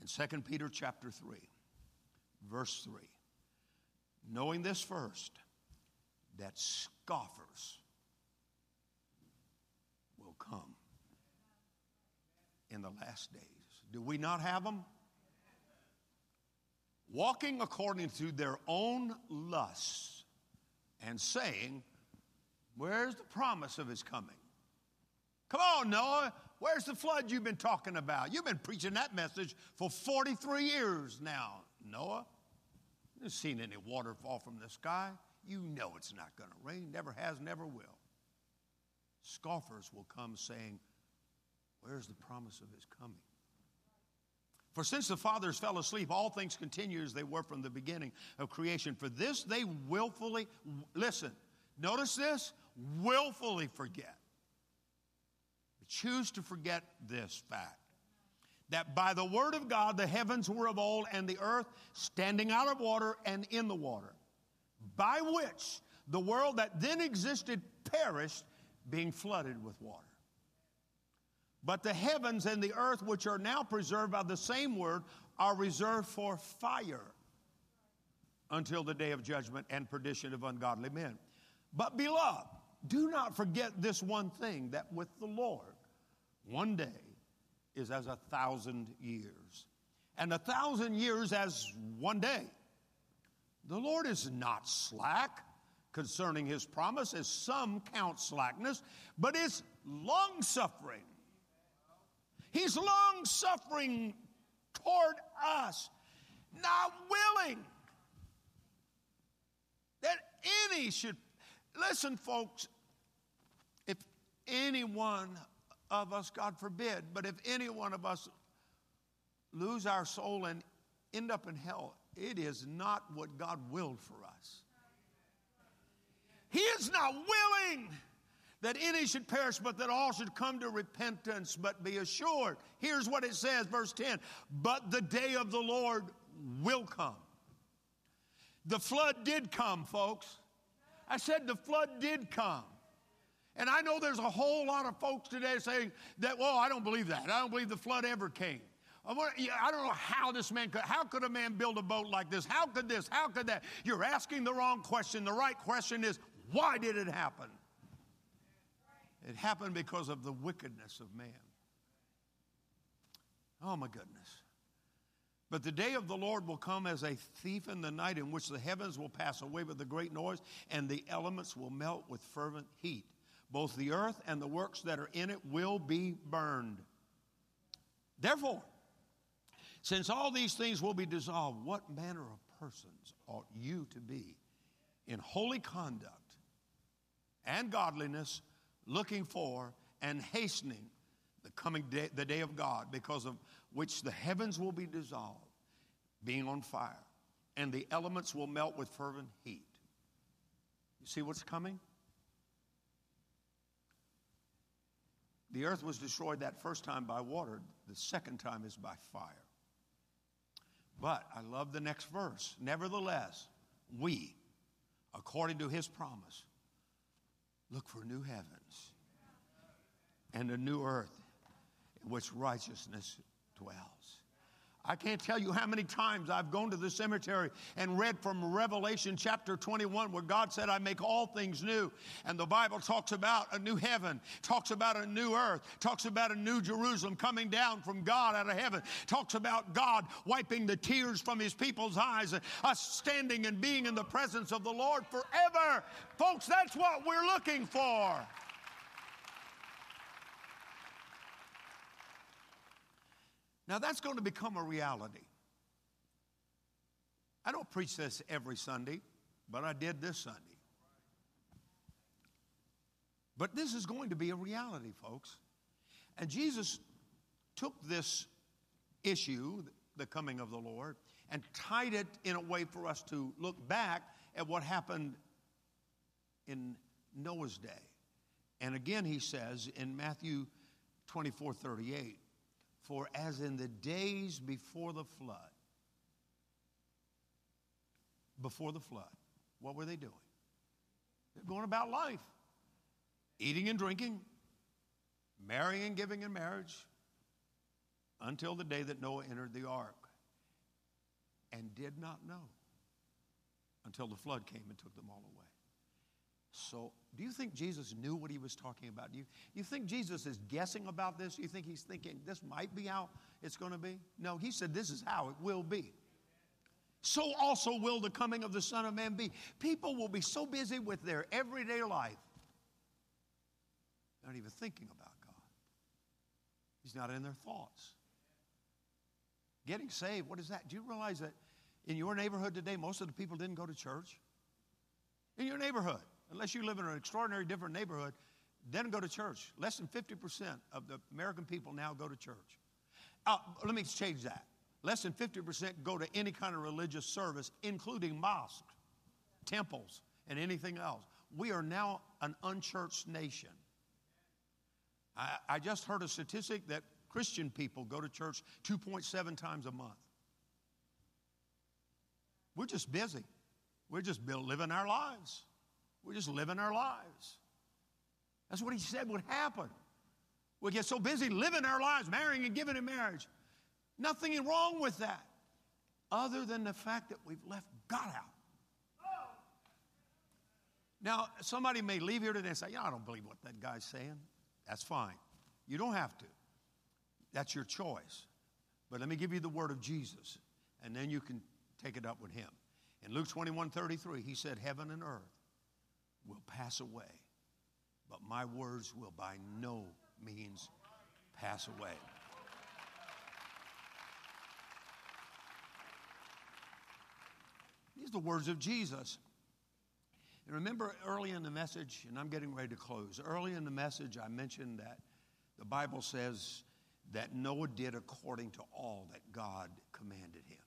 Speaker 5: in 2 Peter chapter 3, verse 3. Knowing this first, that scoffers will come in the last days. Do we not have them? Walking according to their own lusts and saying, Where's the promise of his coming? Come on, Noah. Where's the flood you've been talking about? You've been preaching that message for 43 years now, Noah. You've seen any water fall from the sky. You know it's not going to rain. Never has, never will. Scoffers will come saying, Where's the promise of his coming? For since the fathers fell asleep, all things continue as they were from the beginning of creation. For this they willfully, listen, notice this, willfully forget. Choose to forget this fact that by the word of God the heavens were of old and the earth standing out of water and in the water. by which the world that then existed perished, being flooded with water. But the heavens and the earth, which are now preserved by the same word, are reserved for fire until the day of judgment and perdition of ungodly men. But, beloved, do not forget this one thing that with the Lord, one day is as a thousand years, and a thousand years as one day. The Lord is not slack concerning his promise, as some count slackness, but is long suffering. He's long suffering toward us, not willing that any should. Listen, folks, if any one of us, God forbid, but if any one of us lose our soul and end up in hell, it is not what God willed for us. He is not willing that any should perish, but that all should come to repentance. But be assured, here's what it says, verse 10 But the day of the Lord will come. The flood did come, folks. I said the flood did come. And I know there's a whole lot of folks today saying that, well, I don't believe that. I don't believe the flood ever came. I don't know how this man could, how could a man build a boat like this? How could this? How could that? You're asking the wrong question. The right question is, why did it happen? It happened because of the wickedness of man. Oh my goodness. But the day of the Lord will come as a thief in the night, in which the heavens will pass away with a great noise, and the elements will melt with fervent heat. Both the earth and the works that are in it will be burned. Therefore, since all these things will be dissolved, what manner of persons ought you to be in holy conduct and godliness, looking for and hastening the coming day, the day of God, because of which the heavens will be dissolved, being on fire, and the elements will melt with fervent heat. You see what's coming? The earth was destroyed that first time by water, the second time is by fire. But I love the next verse. Nevertheless, we, according to his promise, look for new heavens and a new earth in which righteousness dwells. I can't tell you how many times I've gone to the cemetery and read from Revelation chapter 21 where God said, I make all things new. And the Bible talks about a new heaven, talks about a new earth, talks about a new Jerusalem coming down from God out of heaven, talks about God wiping the tears from his people's eyes and us standing and being in the presence of the Lord forever. Folks, that's what we're looking for. Now, that's going to become a reality. I don't preach this every Sunday, but I did this Sunday. But this is going to be a reality, folks. And Jesus took this issue, the coming of the Lord, and tied it in a way for us to look back at what happened in Noah's day. And again, he says in Matthew 24 38, for as in the days before the flood, before the flood, what were they doing? They're going about life, eating and drinking, marrying and giving in marriage, until the day that Noah entered the ark and did not know until the flood came and took them all away. So, do you think Jesus knew what he was talking about? Do you, you think Jesus is guessing about this? You think he's thinking this might be how it's going to be? No, he said this is how it will be. So also will the coming of the Son of Man be. People will be so busy with their everyday life, they're not even thinking about God. He's not in their thoughts. Getting saved, what is that? Do you realize that in your neighborhood today, most of the people didn't go to church? In your neighborhood unless you live in an extraordinary different neighborhood, then go to church. Less than 50% of the American people now go to church. Uh, let me change that. Less than 50% go to any kind of religious service, including mosques, temples, and anything else. We are now an unchurched nation. I, I just heard a statistic that Christian people go to church 2.7 times a month. We're just busy. We're just living our lives. We're just living our lives. That's what he said would happen. We get so busy living our lives, marrying and giving in marriage. Nothing wrong with that, other than the fact that we've left God out. Now, somebody may leave here today and say, Yeah, I don't believe what that guy's saying. That's fine. You don't have to. That's your choice. But let me give you the word of Jesus, and then you can take it up with him. In Luke 21 33, he said, Heaven and earth will pass away, but my words will by no means pass away. These are the words of Jesus. And remember early in the message, and I'm getting ready to close, early in the message, I mentioned that the Bible says that Noah did according to all that God commanded him.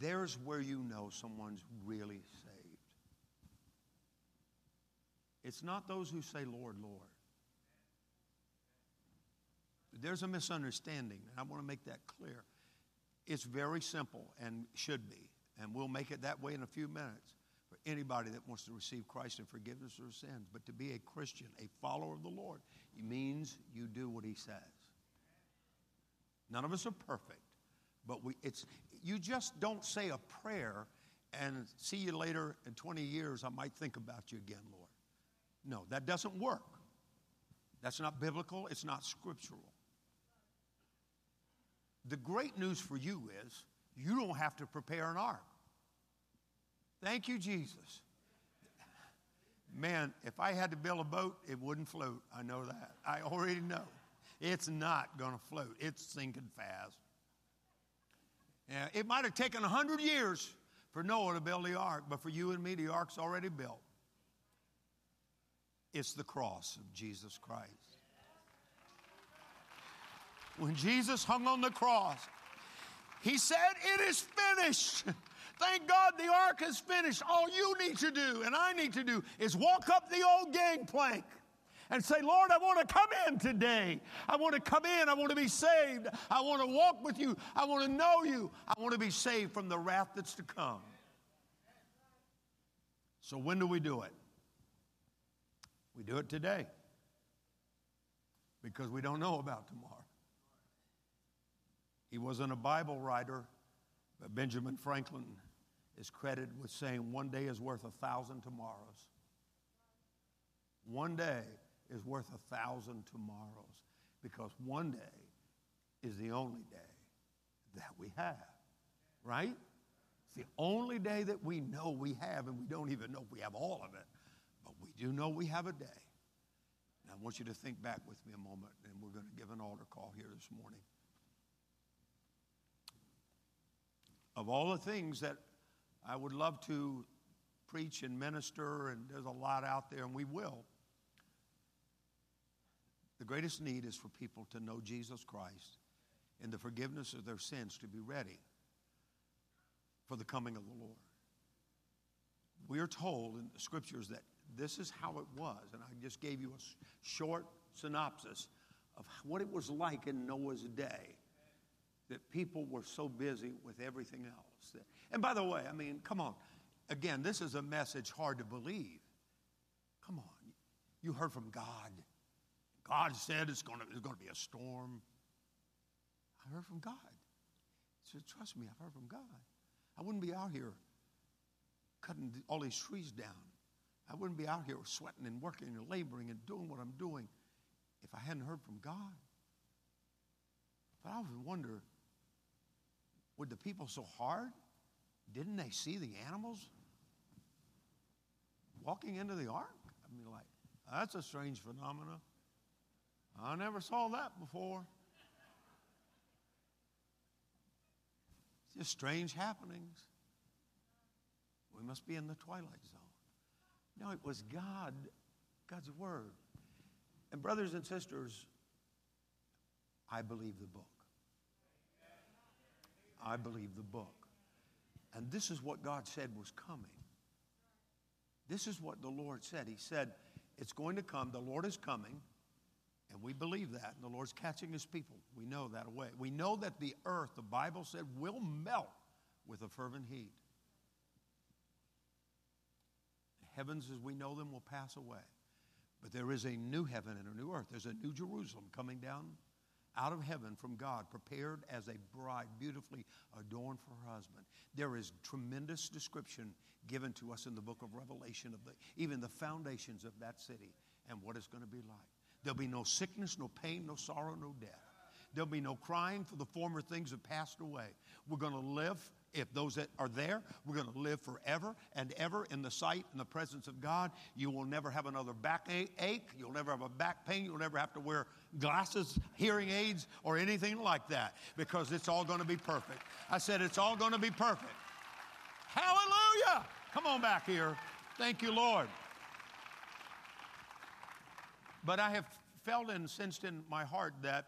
Speaker 5: There's where you know someone's really saved. It's not those who say, Lord, Lord. There's a misunderstanding, and I want to make that clear. It's very simple and should be, and we'll make it that way in a few minutes for anybody that wants to receive Christ and forgiveness of sins. But to be a Christian, a follower of the Lord, it means you do what He says. None of us are perfect, but we, it's, you just don't say a prayer and see you later in 20 years, I might think about you again, Lord. No, that doesn't work. That's not biblical, it's not scriptural. The great news for you is you don't have to prepare an ark. Thank you, Jesus. Man, if I had to build a boat, it wouldn't float. I know that. I already know. It's not going to float, it's sinking fast. Yeah, it might have taken 100 years for Noah to build the ark, but for you and me, the ark's already built. It's the cross of Jesus Christ. When Jesus hung on the cross, he said, It is finished. Thank God the ark is finished. All you need to do and I need to do is walk up the old gangplank and say, Lord, I want to come in today. I want to come in. I want to be saved. I want to walk with you. I want to know you. I want to be saved from the wrath that's to come. So, when do we do it? We do it today because we don't know about tomorrow. He wasn't a Bible writer, but Benjamin Franklin is credited with saying one day is worth a thousand tomorrows. One day is worth a thousand tomorrows because one day is the only day that we have, right? It's the only day that we know we have, and we don't even know if we have all of it, we do know we have a day. And I want you to think back with me a moment, and we're going to give an altar call here this morning. Of all the things that I would love to preach and minister, and there's a lot out there, and we will. The greatest need is for people to know Jesus Christ and the forgiveness of their sins to be ready for the coming of the Lord. We are told in the scriptures that this is how it was, and I just gave you a short synopsis of what it was like in Noah's day. That people were so busy with everything else. And by the way, I mean, come on. Again, this is a message hard to believe. Come on. You heard from God. God said it's going to, it's going to be a storm. I heard from God. He said, Trust me, I've heard from God. I wouldn't be out here cutting all these trees down. I wouldn't be out here sweating and working and laboring and doing what I'm doing if I hadn't heard from God. But I often wonder were the people so hard? Didn't they see the animals walking into the ark? I mean, like, that's a strange phenomenon. I never saw that before. It's just strange happenings. We must be in the twilight zone. No, it was God, God's word. And, brothers and sisters, I believe the book. I believe the book. And this is what God said was coming. This is what the Lord said. He said, It's going to come. The Lord is coming. And we believe that. And the Lord's catching his people. We know that away. We know that the earth, the Bible said, will melt with a fervent heat. Heavens as we know them will pass away. But there is a new heaven and a new earth. There's a new Jerusalem coming down out of heaven from God, prepared as a bride, beautifully adorned for her husband. There is tremendous description given to us in the book of Revelation of the, even the foundations of that city and what it's going to be like. There'll be no sickness, no pain, no sorrow, no death. There'll be no crying, for the former things have passed away. We're going to live, if those that are there, we're going to live forever and ever in the sight and the presence of God. You will never have another backache. You'll never have a back pain. You'll never have to wear glasses, hearing aids, or anything like that because it's all going to be perfect. I said it's all going to be perfect. Hallelujah! Come on back here. Thank you, Lord. But I have felt and sensed in my heart that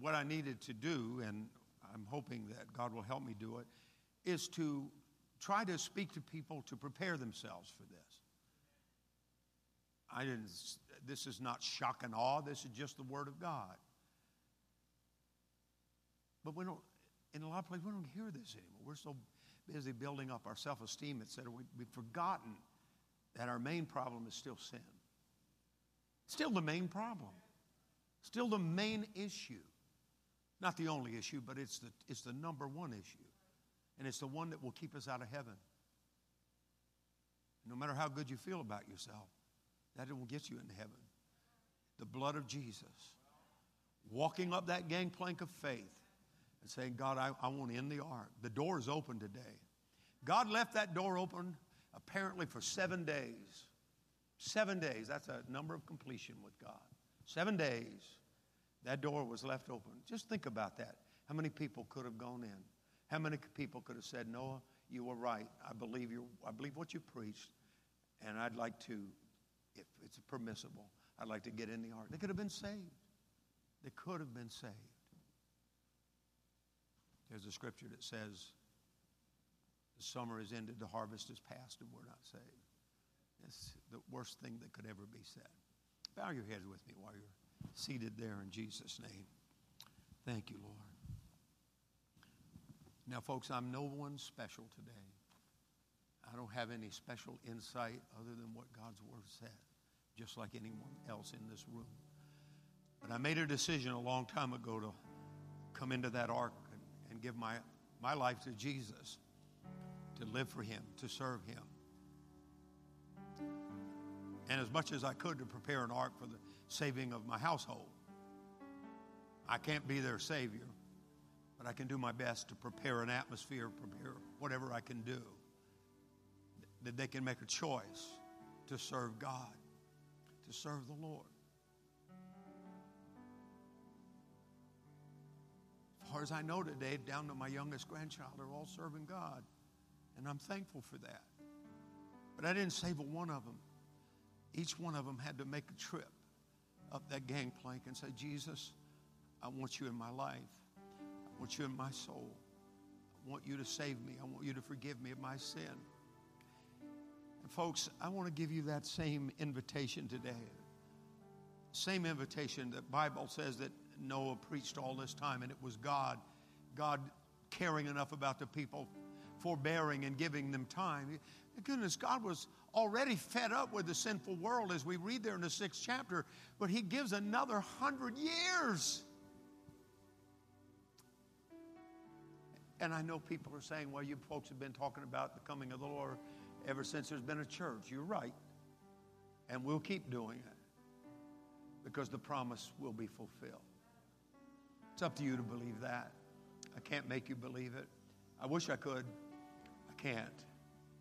Speaker 5: what I needed to do, and I'm hoping that God will help me do it, is to try to speak to people to prepare themselves for this. I didn't, this is not shock and awe, this is just the Word of God. But we don't, in a lot of places, we don't hear this anymore. We're so busy building up our self esteem, et cetera, we, we've forgotten that our main problem is still sin. Still the main problem. Still the main issue. Not the only issue, but it's the, it's the number one issue. And it's the one that will keep us out of heaven. No matter how good you feel about yourself, that it will get you into heaven. The blood of Jesus. Walking up that gangplank of faith and saying, God, I, I want in the ark. The door is open today. God left that door open apparently for seven days. Seven days. That's a number of completion with God. Seven days. That door was left open. Just think about that. How many people could have gone in? How many people could have said, Noah, you were right. I believe you I believe what you preached, and I'd like to, if it's permissible, I'd like to get in the ark. They could have been saved. They could have been saved. There's a scripture that says, the summer is ended, the harvest is past, and we're not saved. It's the worst thing that could ever be said. Bow your heads with me while you're seated there in Jesus' name. Thank you, Lord. Now, folks, I'm no one special today. I don't have any special insight other than what God's Word said, just like anyone else in this room. But I made a decision a long time ago to come into that ark and, and give my, my life to Jesus, to live for Him, to serve Him. And as much as I could to prepare an ark for the saving of my household. I can't be their Savior, but I can do my best to prepare an atmosphere, prepare whatever I can do, that they can make a choice to serve God, to serve the Lord. As far as I know today, down to my youngest grandchild, are all serving God, and I'm thankful for that. But I didn't save a one of them. Each one of them had to make a trip up that gangplank and say, Jesus, I want you in my life. I want you in my soul. I want you to save me. I want you to forgive me of my sin. And folks, I want to give you that same invitation today. Same invitation that Bible says that Noah preached all this time, and it was God, God caring enough about the people, forbearing and giving them time. Goodness, God was already fed up with the sinful world as we read there in the sixth chapter, but he gives another hundred years. And I know people are saying, well, you folks have been talking about the coming of the Lord ever since there's been a church. You're right. And we'll keep doing it because the promise will be fulfilled. It's up to you to believe that. I can't make you believe it. I wish I could. I can't.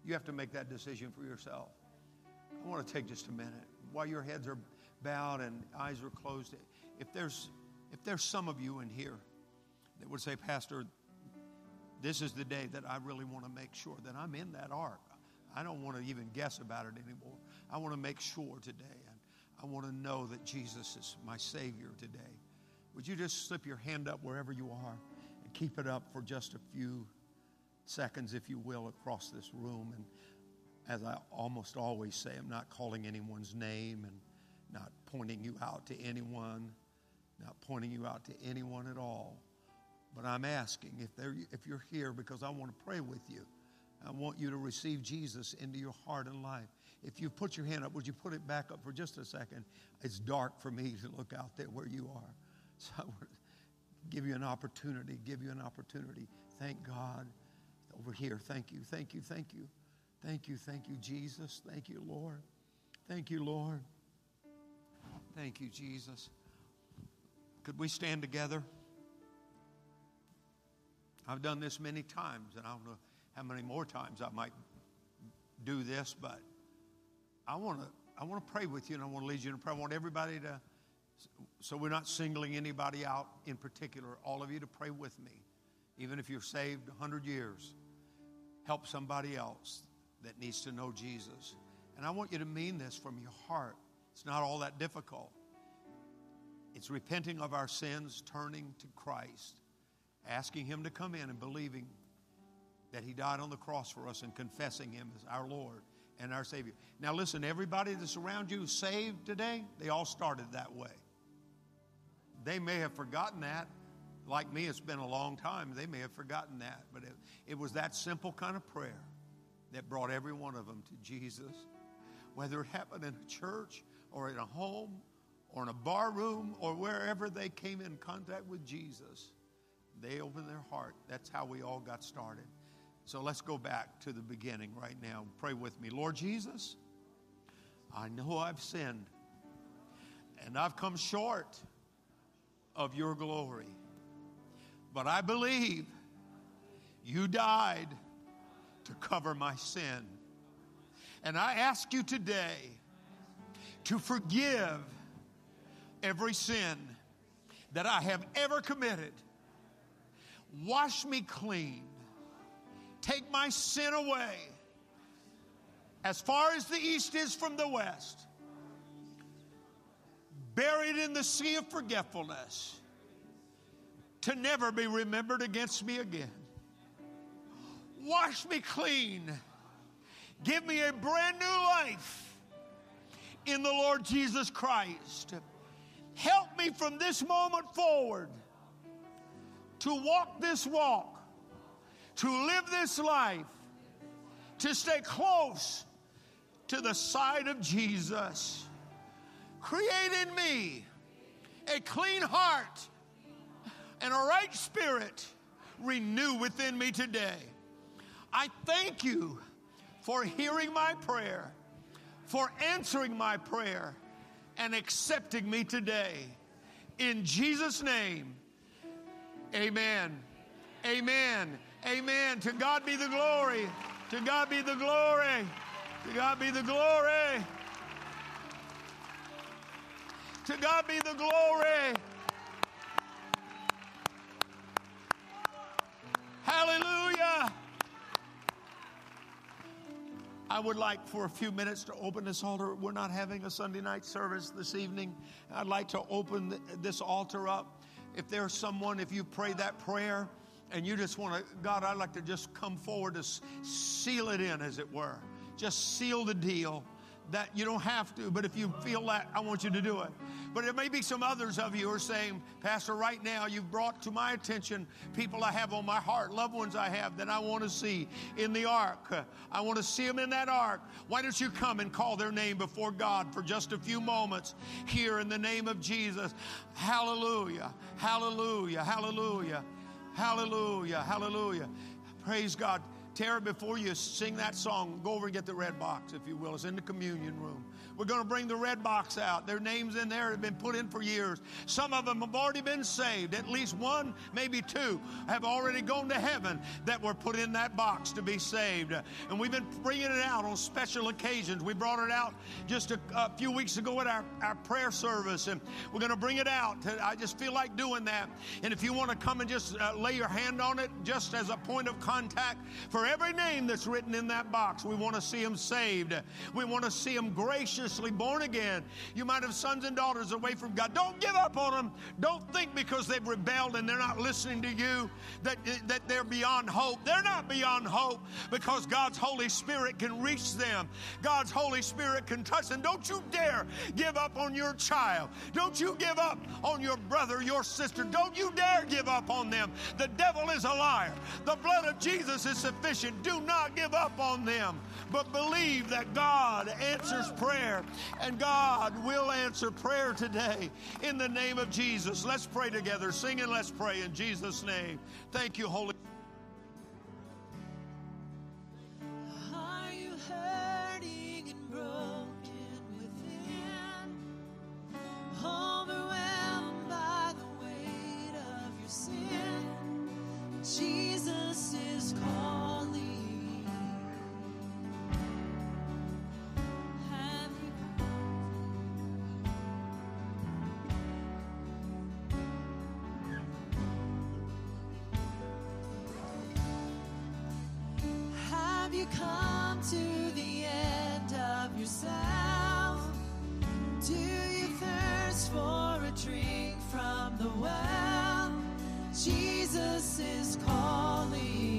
Speaker 5: You have to make that decision for yourself. I want to take just a minute while your heads are bowed and eyes are closed. If there's if there's some of you in here that would say, Pastor, this is the day that I really want to make sure that I'm in that ark. I don't want to even guess about it anymore. I want to make sure today, and I want to know that Jesus is my Savior today. Would you just slip your hand up wherever you are and keep it up for just a few seconds, if you will, across this room. And as I almost always say, I'm not calling anyone's name and not pointing you out to anyone, not pointing you out to anyone at all. But I'm asking if, if you're here because I want to pray with you. I want you to receive Jesus into your heart and life. If you put your hand up, would you put it back up for just a second? It's dark for me to look out there where you are. [LAUGHS] So I want to give you an opportunity, give you an opportunity. Thank God. Over here, thank you, thank you, thank you. Thank you, thank you, Jesus. Thank you, Lord. Thank you, Lord. Thank you, Jesus. Could we stand together? I've done this many times, and I don't know how many more times I might do this, but I want to I want to pray with you, and I want to lead you in prayer. I want everybody to, so we're not singling anybody out in particular. All of you to pray with me, even if you're saved 100 years. Help somebody else that needs to know Jesus. And I want you to mean this from your heart. It's not all that difficult. It's repenting of our sins, turning to Christ, asking Him to come in and believing that He died on the cross for us and confessing Him as our Lord and our Savior. Now, listen, everybody that's around you saved today, they all started that way. They may have forgotten that. Like me, it's been a long time. They may have forgotten that. But it, it was that simple kind of prayer that brought every one of them to Jesus. Whether it happened in a church or in a home or in a bar room or wherever they came in contact with Jesus, they opened their heart. That's how we all got started. So let's go back to the beginning right now. Pray with me. Lord Jesus, I know I've sinned and I've come short of your glory. But I believe you died to cover my sin. And I ask you today to forgive every sin that I have ever committed. Wash me clean. Take my sin away as far as the east is from the west. Buried in the sea of forgetfulness to never be remembered against me again. Wash me clean. Give me a brand new life in the Lord Jesus Christ. Help me from this moment forward to walk this walk, to live this life, to stay close to the side of Jesus. Create in me a clean heart and a right spirit renew within me today. I thank you for hearing my prayer, for answering my prayer, and accepting me today. In Jesus' name, amen. Amen. Amen. To God be the glory. To God be the glory. To God be the glory. To God be the glory. Hallelujah. I would like for a few minutes to open this altar. We're not having a Sunday night service this evening. I'd like to open this altar up. If there's someone, if you pray that prayer and you just want to, God, I'd like to just come forward to seal it in, as it were. Just seal the deal that you don't have to, but if you feel that, I want you to do it. But there may be some others of you who are saying, Pastor, right now you've brought to my attention people I have on my heart, loved ones I have that I want to see in the ark. I want to see them in that ark. Why don't you come and call their name before God for just a few moments here in the name of Jesus? Hallelujah, hallelujah, hallelujah, hallelujah, hallelujah. Praise God. Tara, before you sing that song, go over and get the red box, if you will. It's in the communion room. We're going to bring the red box out. Their names in there have been put in for years. Some of them have already been saved. At least one, maybe two, have already gone to heaven that were put in that box to be saved. And we've been bringing it out on special occasions. We brought it out just a, a few weeks ago at our, our prayer service, and we're going to bring it out. I just feel like doing that. And if you want to come and just uh, lay your hand on it, just as a point of contact, for every name that's written in that box, we want to see them saved. We want to see them spiritually born again. You might have sons and daughters away from God. Don't give up on them. Don't think because they've rebelled and they're not listening to you that, that they're beyond hope. They're not beyond hope because God's Holy Spirit can reach them. God's Holy Spirit can touch them. Don't you dare give up on your child. Don't you give up on your brother, your sister. Don't you dare give up on them. The devil is a liar. The blood of Jesus is sufficient. Do not give up on them, but believe that God answers prayer. And God will answer prayer today in the name of Jesus. Let's pray together. Sing and let's pray in Jesus' name. Thank you, Holy
Speaker 4: Jesus is calling. come to the end of yourself? Do you thirst for a drink from the well? Jesus is calling.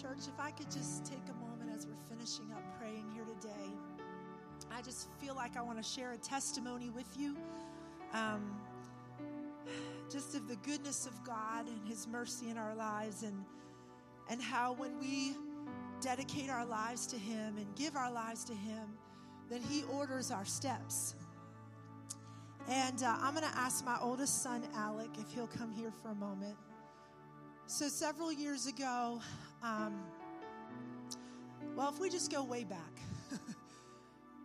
Speaker 3: Church, if I could just take a moment as we're finishing up praying here today, I just feel like I want to share a testimony with you. Um, just of the goodness of God and His mercy in our lives, and and how when we dedicate our lives to Him and give our lives to Him, then He orders our steps. And uh, I'm going to ask my oldest son, Alec, if he'll come here for a moment. So, several years ago, um, well, if we just go way back, [LAUGHS]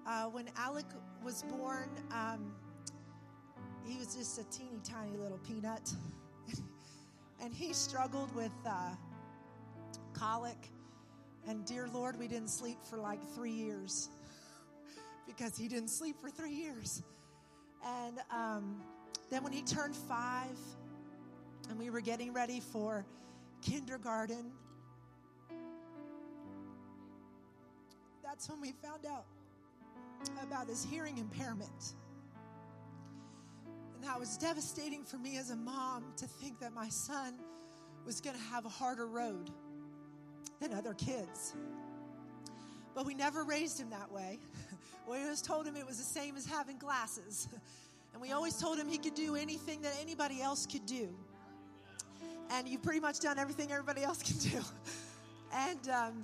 Speaker 3: uh, when Alec was born, um, he was just a teeny tiny little peanut. [LAUGHS] and he struggled with uh, colic. And dear Lord, we didn't sleep for like three years [LAUGHS] because he didn't sleep for three years. And um, then when he turned five, and we were getting ready for kindergarten, that's when we found out about his hearing impairment. And that was devastating for me as a mom to think that my son was going to have a harder road than other kids. But we never raised him that way. [LAUGHS] We always told him it was the same as having glasses. [LAUGHS] And we always told him he could do anything that anybody else could do. And you've pretty much done everything everybody else can do. And um,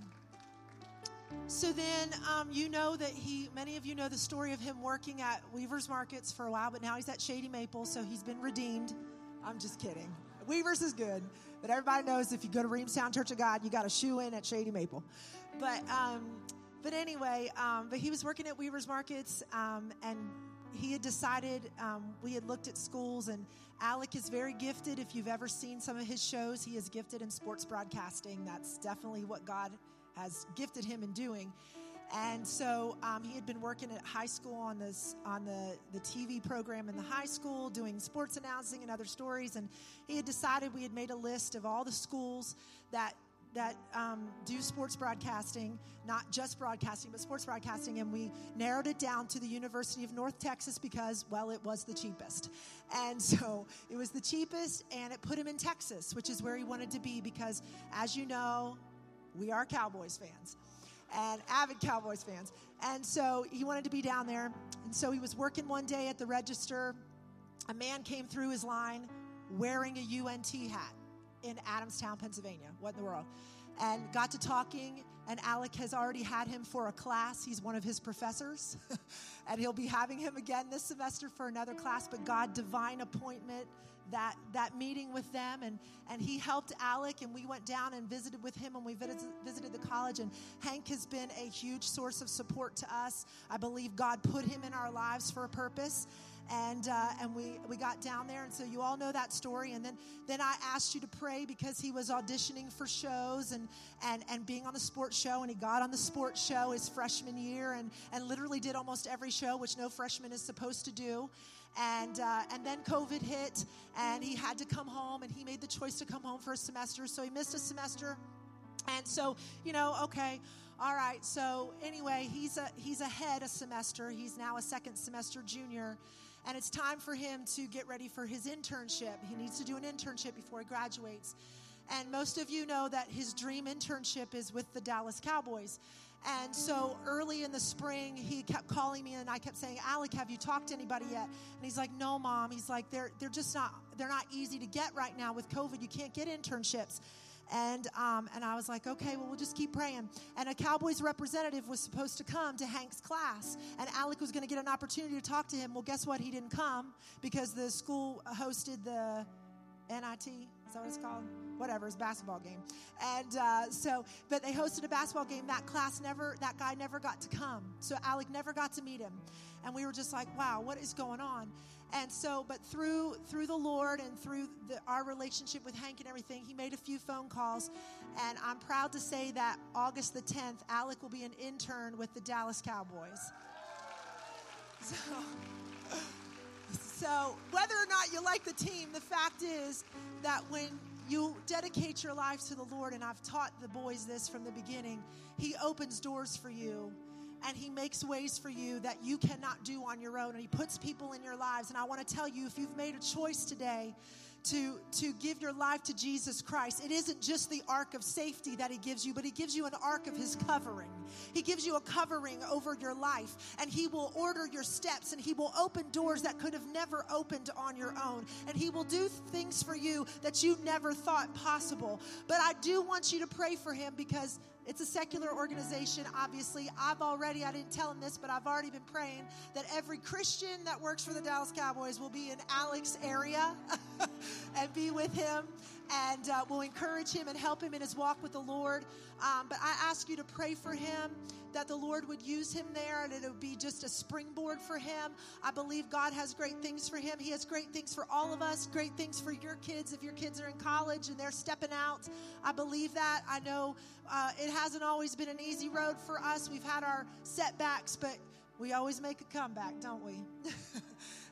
Speaker 3: so then um, you know that he, many of you know the story of him working at Weaver's Markets for a while, but now he's at Shady Maple, so he's been redeemed. I'm just kidding. Weaver's is good, but everybody knows if you go to Reamstown Church of God, you got a shoe in at Shady Maple. But um, but anyway, um, but he was working at Weaver's Markets, um, and he had decided um, we had looked at schools, and Alec is very gifted. If you've ever seen some of his shows, he is gifted in sports broadcasting. That's definitely what God has gifted him in doing. And so um, he had been working at high school on this on the the TV program in the high school, doing sports announcing and other stories. And he had decided we had made a list of all the schools that that um, do sports broadcasting, not just broadcasting, but sports broadcasting, and we narrowed it down to the University of North Texas because, well, it was the cheapest. And [LAUGHS] so it was the cheapest, and it put him in Texas, which is where he wanted to be because, as you know, we are Cowboys fans and avid Cowboys fans. And so he wanted to be down there. And so he was working one day at the register. A man came through his line wearing a UNT hat in Adamstown, Pennsylvania. What in the world? And got to talking, and Alec has already had him for a class. He's one of his professors, [LAUGHS] and he'll be having him again this semester for another class. But God, divine appointment, that that meeting with them, and and he helped Alec, and we went down and visited with him, and we visited, visited the college. And Hank has been a huge source of support to us. I believe God put him in our lives for a purpose and uh, and we we got down there, and so you all know that story. And then then I asked you to pray because he was auditioning for shows and and and being on the sports show, and he got on the sports show his freshman year, and and literally did almost every show, which no freshman is supposed to do. And uh, and then COVID hit, and he had to come home, and he made the choice to come home for a semester, so he missed a semester. And so, you know, okay, all right. So anyway, he's a he's ahead a semester. He's now a second semester junior. And it's time for him to get ready for his internship. He needs to do an internship before he graduates. And most of you know that his dream internship is with the Dallas Cowboys. And so early in the spring, he kept calling me, and I kept saying, "Alec, have you talked to anybody yet?" And he's like, "No, mom." He's like, "They're they're just not they're not easy to get right now with COVID. You can't get internships." And um, and I was like, okay, well, we'll just keep praying. And a Cowboys representative was supposed to come to Hank's class, and Alec was going to get an opportunity to talk to him. Well, guess what? He didn't come because the school hosted the NIT. Is that what it's called? Whatever, it's basketball game. And uh, so, but they hosted a basketball game. That class never, that guy never got to come. So Alec never got to meet him. And we were just like, wow, what is going on? And so, but through through the Lord and through the, our relationship with Hank and everything, he made a few phone calls. And I'm proud to say that August the 10th, Alec will be an intern with the Dallas Cowboys. So, so, whether or not you like the team, the fact is that when you dedicate your life to the Lord, and I've taught the boys this from the beginning, He opens doors for you and He makes ways for you that you cannot do on your own. And He puts people in your lives. And I want to tell you if you've made a choice today, to, to give your life to Jesus Christ, it isn't just the ark of safety that He gives you, but He gives you an ark of His covering. He gives you a covering over your life, and He will order your steps, and He will open doors that could have never opened on your own, and He will do things for you that you never thought possible. But I do want you to pray for Him because it's a secular organization, obviously. I've already, I didn't tell him this, but I've already been praying that every Christian that works for the Dallas Cowboys will be in Alec's area [LAUGHS] and be with him and uh, will encourage him and help him in his walk with the Lord. Um, but I ask you to pray for him that the Lord would use him there and it would be just a springboard for him. I believe God has great things for him. He has great things for all of us, great things for your kids if your kids are in college and they're stepping out. I believe that. I know uh, it hasn't always been an easy road for us. We've had our setbacks, but we always make a comeback, don't we? [LAUGHS]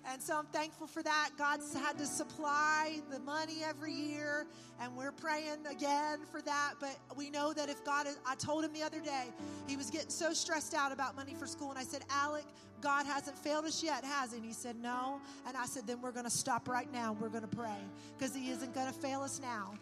Speaker 3: And so I'm thankful for that. God's had to supply the money every year, and we're praying again for that. But we know that if God, is, I told him the other day, he was getting so stressed out about money for school. And I said, Alec, God hasn't failed us yet, has he? And he said, No. And I said, Then we're going to stop right now. We're going to pray because he isn't going to fail us now.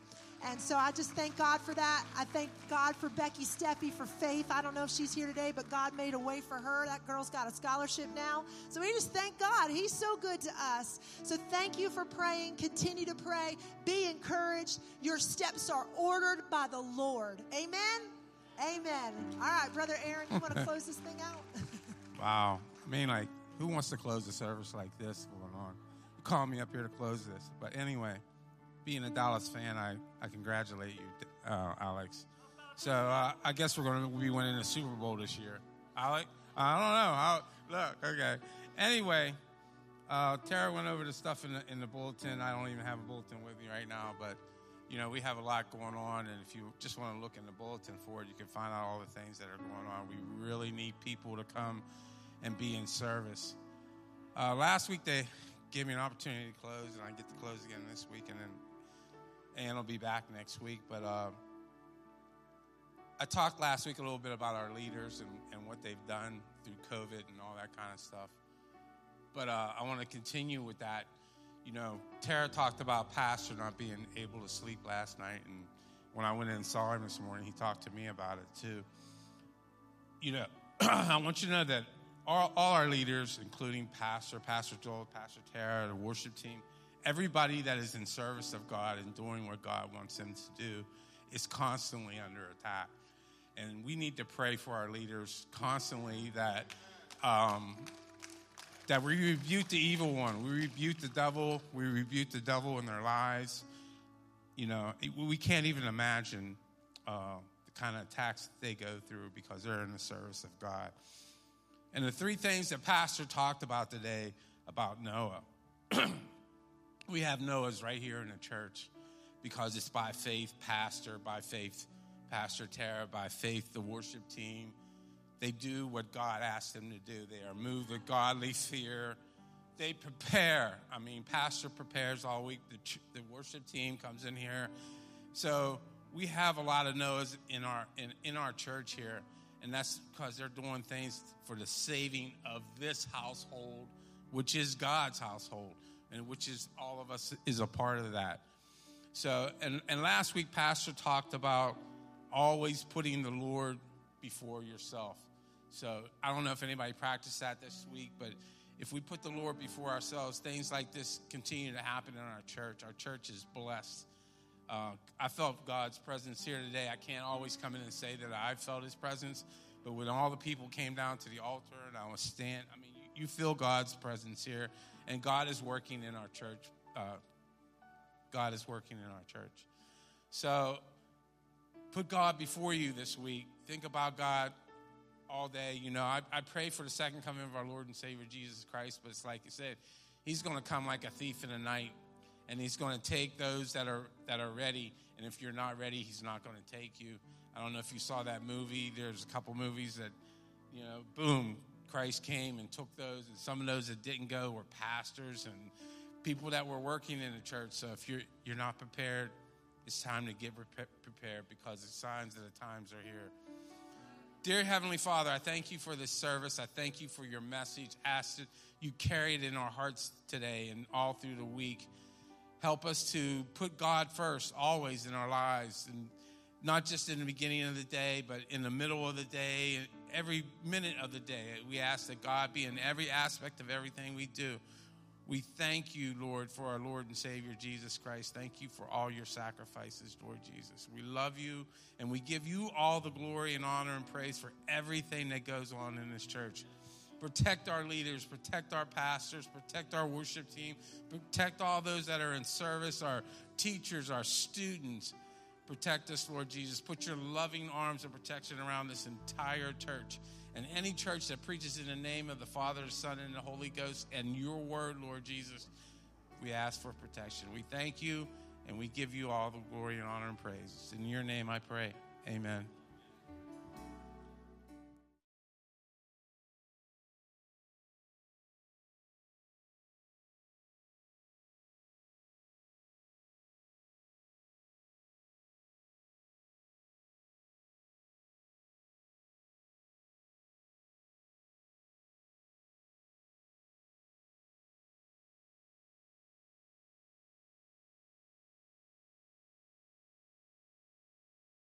Speaker 3: And so I just thank God for that. I thank God for Becky Steffi for faith. I don't know if she's here today, but God made a way for her. That girl's got a scholarship now. So we just thank God. He's so good to us. So thank you for praying. Continue to pray. Be encouraged. Your steps are ordered by the Lord. Amen. Amen. All right, Brother Aaron, you want to [LAUGHS] close this thing out? [LAUGHS]
Speaker 5: Wow. I mean, like, who wants to close a service like this going on? You called me up here to close this. But anyway, being a Dallas fan, I, I congratulate you, uh, Alex. So uh, I guess we're going to be winning the Super Bowl this year. Alec? I don't know. Look, okay. Anyway, uh, Tara went over the stuff in the, in the bulletin. I don't even have a bulletin with me right now, but you know we have a lot going on, and if you just want to look in the bulletin for it, you can find out all the things that are going on. We really need people to come and be in service. Uh, last week they gave me an opportunity to close, and I get to close again this week, and then Ann will be back next week. But uh, I talked last week a little bit about our leaders and, and what they've done through COVID and all that kind of stuff. But uh, I want to continue with that. You know, Tara talked about Pastor not being able to sleep last night, and when I went in and saw him this morning, he talked to me about it too. You know, [CLEARS THROAT] I want you to know that all, all our leaders, including Pastor, Pastor Joel, Pastor Tara, the worship team, everybody that is in service of God and doing what God wants them to do is constantly under attack. And we need to pray for our leaders constantly that um, that we rebuke the evil one. We rebuke the devil. We rebuke the devil in their lives. You know, we can't even imagine uh, the kind of attacks that they go through because they're in the service of God. And the three things that Pastor talked about today about Noah. [CLEARS THROAT] we have Noah's right here in the church because it's by faith, Pastor, by faith, Pastor Tara, by faith, the worship team. They do what God asked them to do. They are moved with godly fear. They prepare. I mean, Pastor prepares all week. The, the worship team comes in here. So we have a lot of Noahs in our in, in our church here, and that's because they're doing things for the saving of this household, which is God's household, and which is all of us is a part of that. So, and, and last week, Pastor talked about always putting the Lord before yourself. So, I don't know if anybody practiced that this week, but if we put the Lord before ourselves, things like this continue to happen in our church. Our church is blessed. Uh, I felt God's presence here today. I can't always come in and say that I felt His presence, but when all the people came down to the altar and I was standing, I mean, you, you feel God's presence here, and God is working in our church. Uh, God is working in our church. So, put God before you this week. Think about God all day. You know, I, I pray for the second coming of our Lord and Savior Jesus Christ, but it's like you said, He's going to come like a thief in the night and he's going to take those that are that are ready and if you're not ready he's not going to take you i don't know if you saw that movie there's a couple movies that you know boom christ came and took those and some of those that didn't go were pastors and people that were working in the church so if you're you're not prepared it's time to get prepa- prepared because the signs of the times are here Dear Heavenly Father, I thank you for this service. I thank you for your message. Ask that you carry it in our hearts today and all through the week. Help us to put God first always in our lives, and not just in the beginning of the day, but in the middle of the day, every minute of the day. We ask that God be in every aspect of everything we do. We thank you, Lord, for our Lord and Savior Jesus Christ. Thank you for all your sacrifices, Lord Jesus. We love you and we give you all the glory and honor and praise for everything that goes on in this church. Protect our leaders, protect our pastors, protect our worship team, protect all those that are in service, our teachers, our students. Protect us, Lord Jesus. Put your loving arms of protection around this entire church. And any church that preaches in the name of the Father, the Son, and the Holy Ghost and your word, Lord Jesus, we ask for protection. We thank you and we give you all the glory and honor and praise. It's In your name I pray. Amen.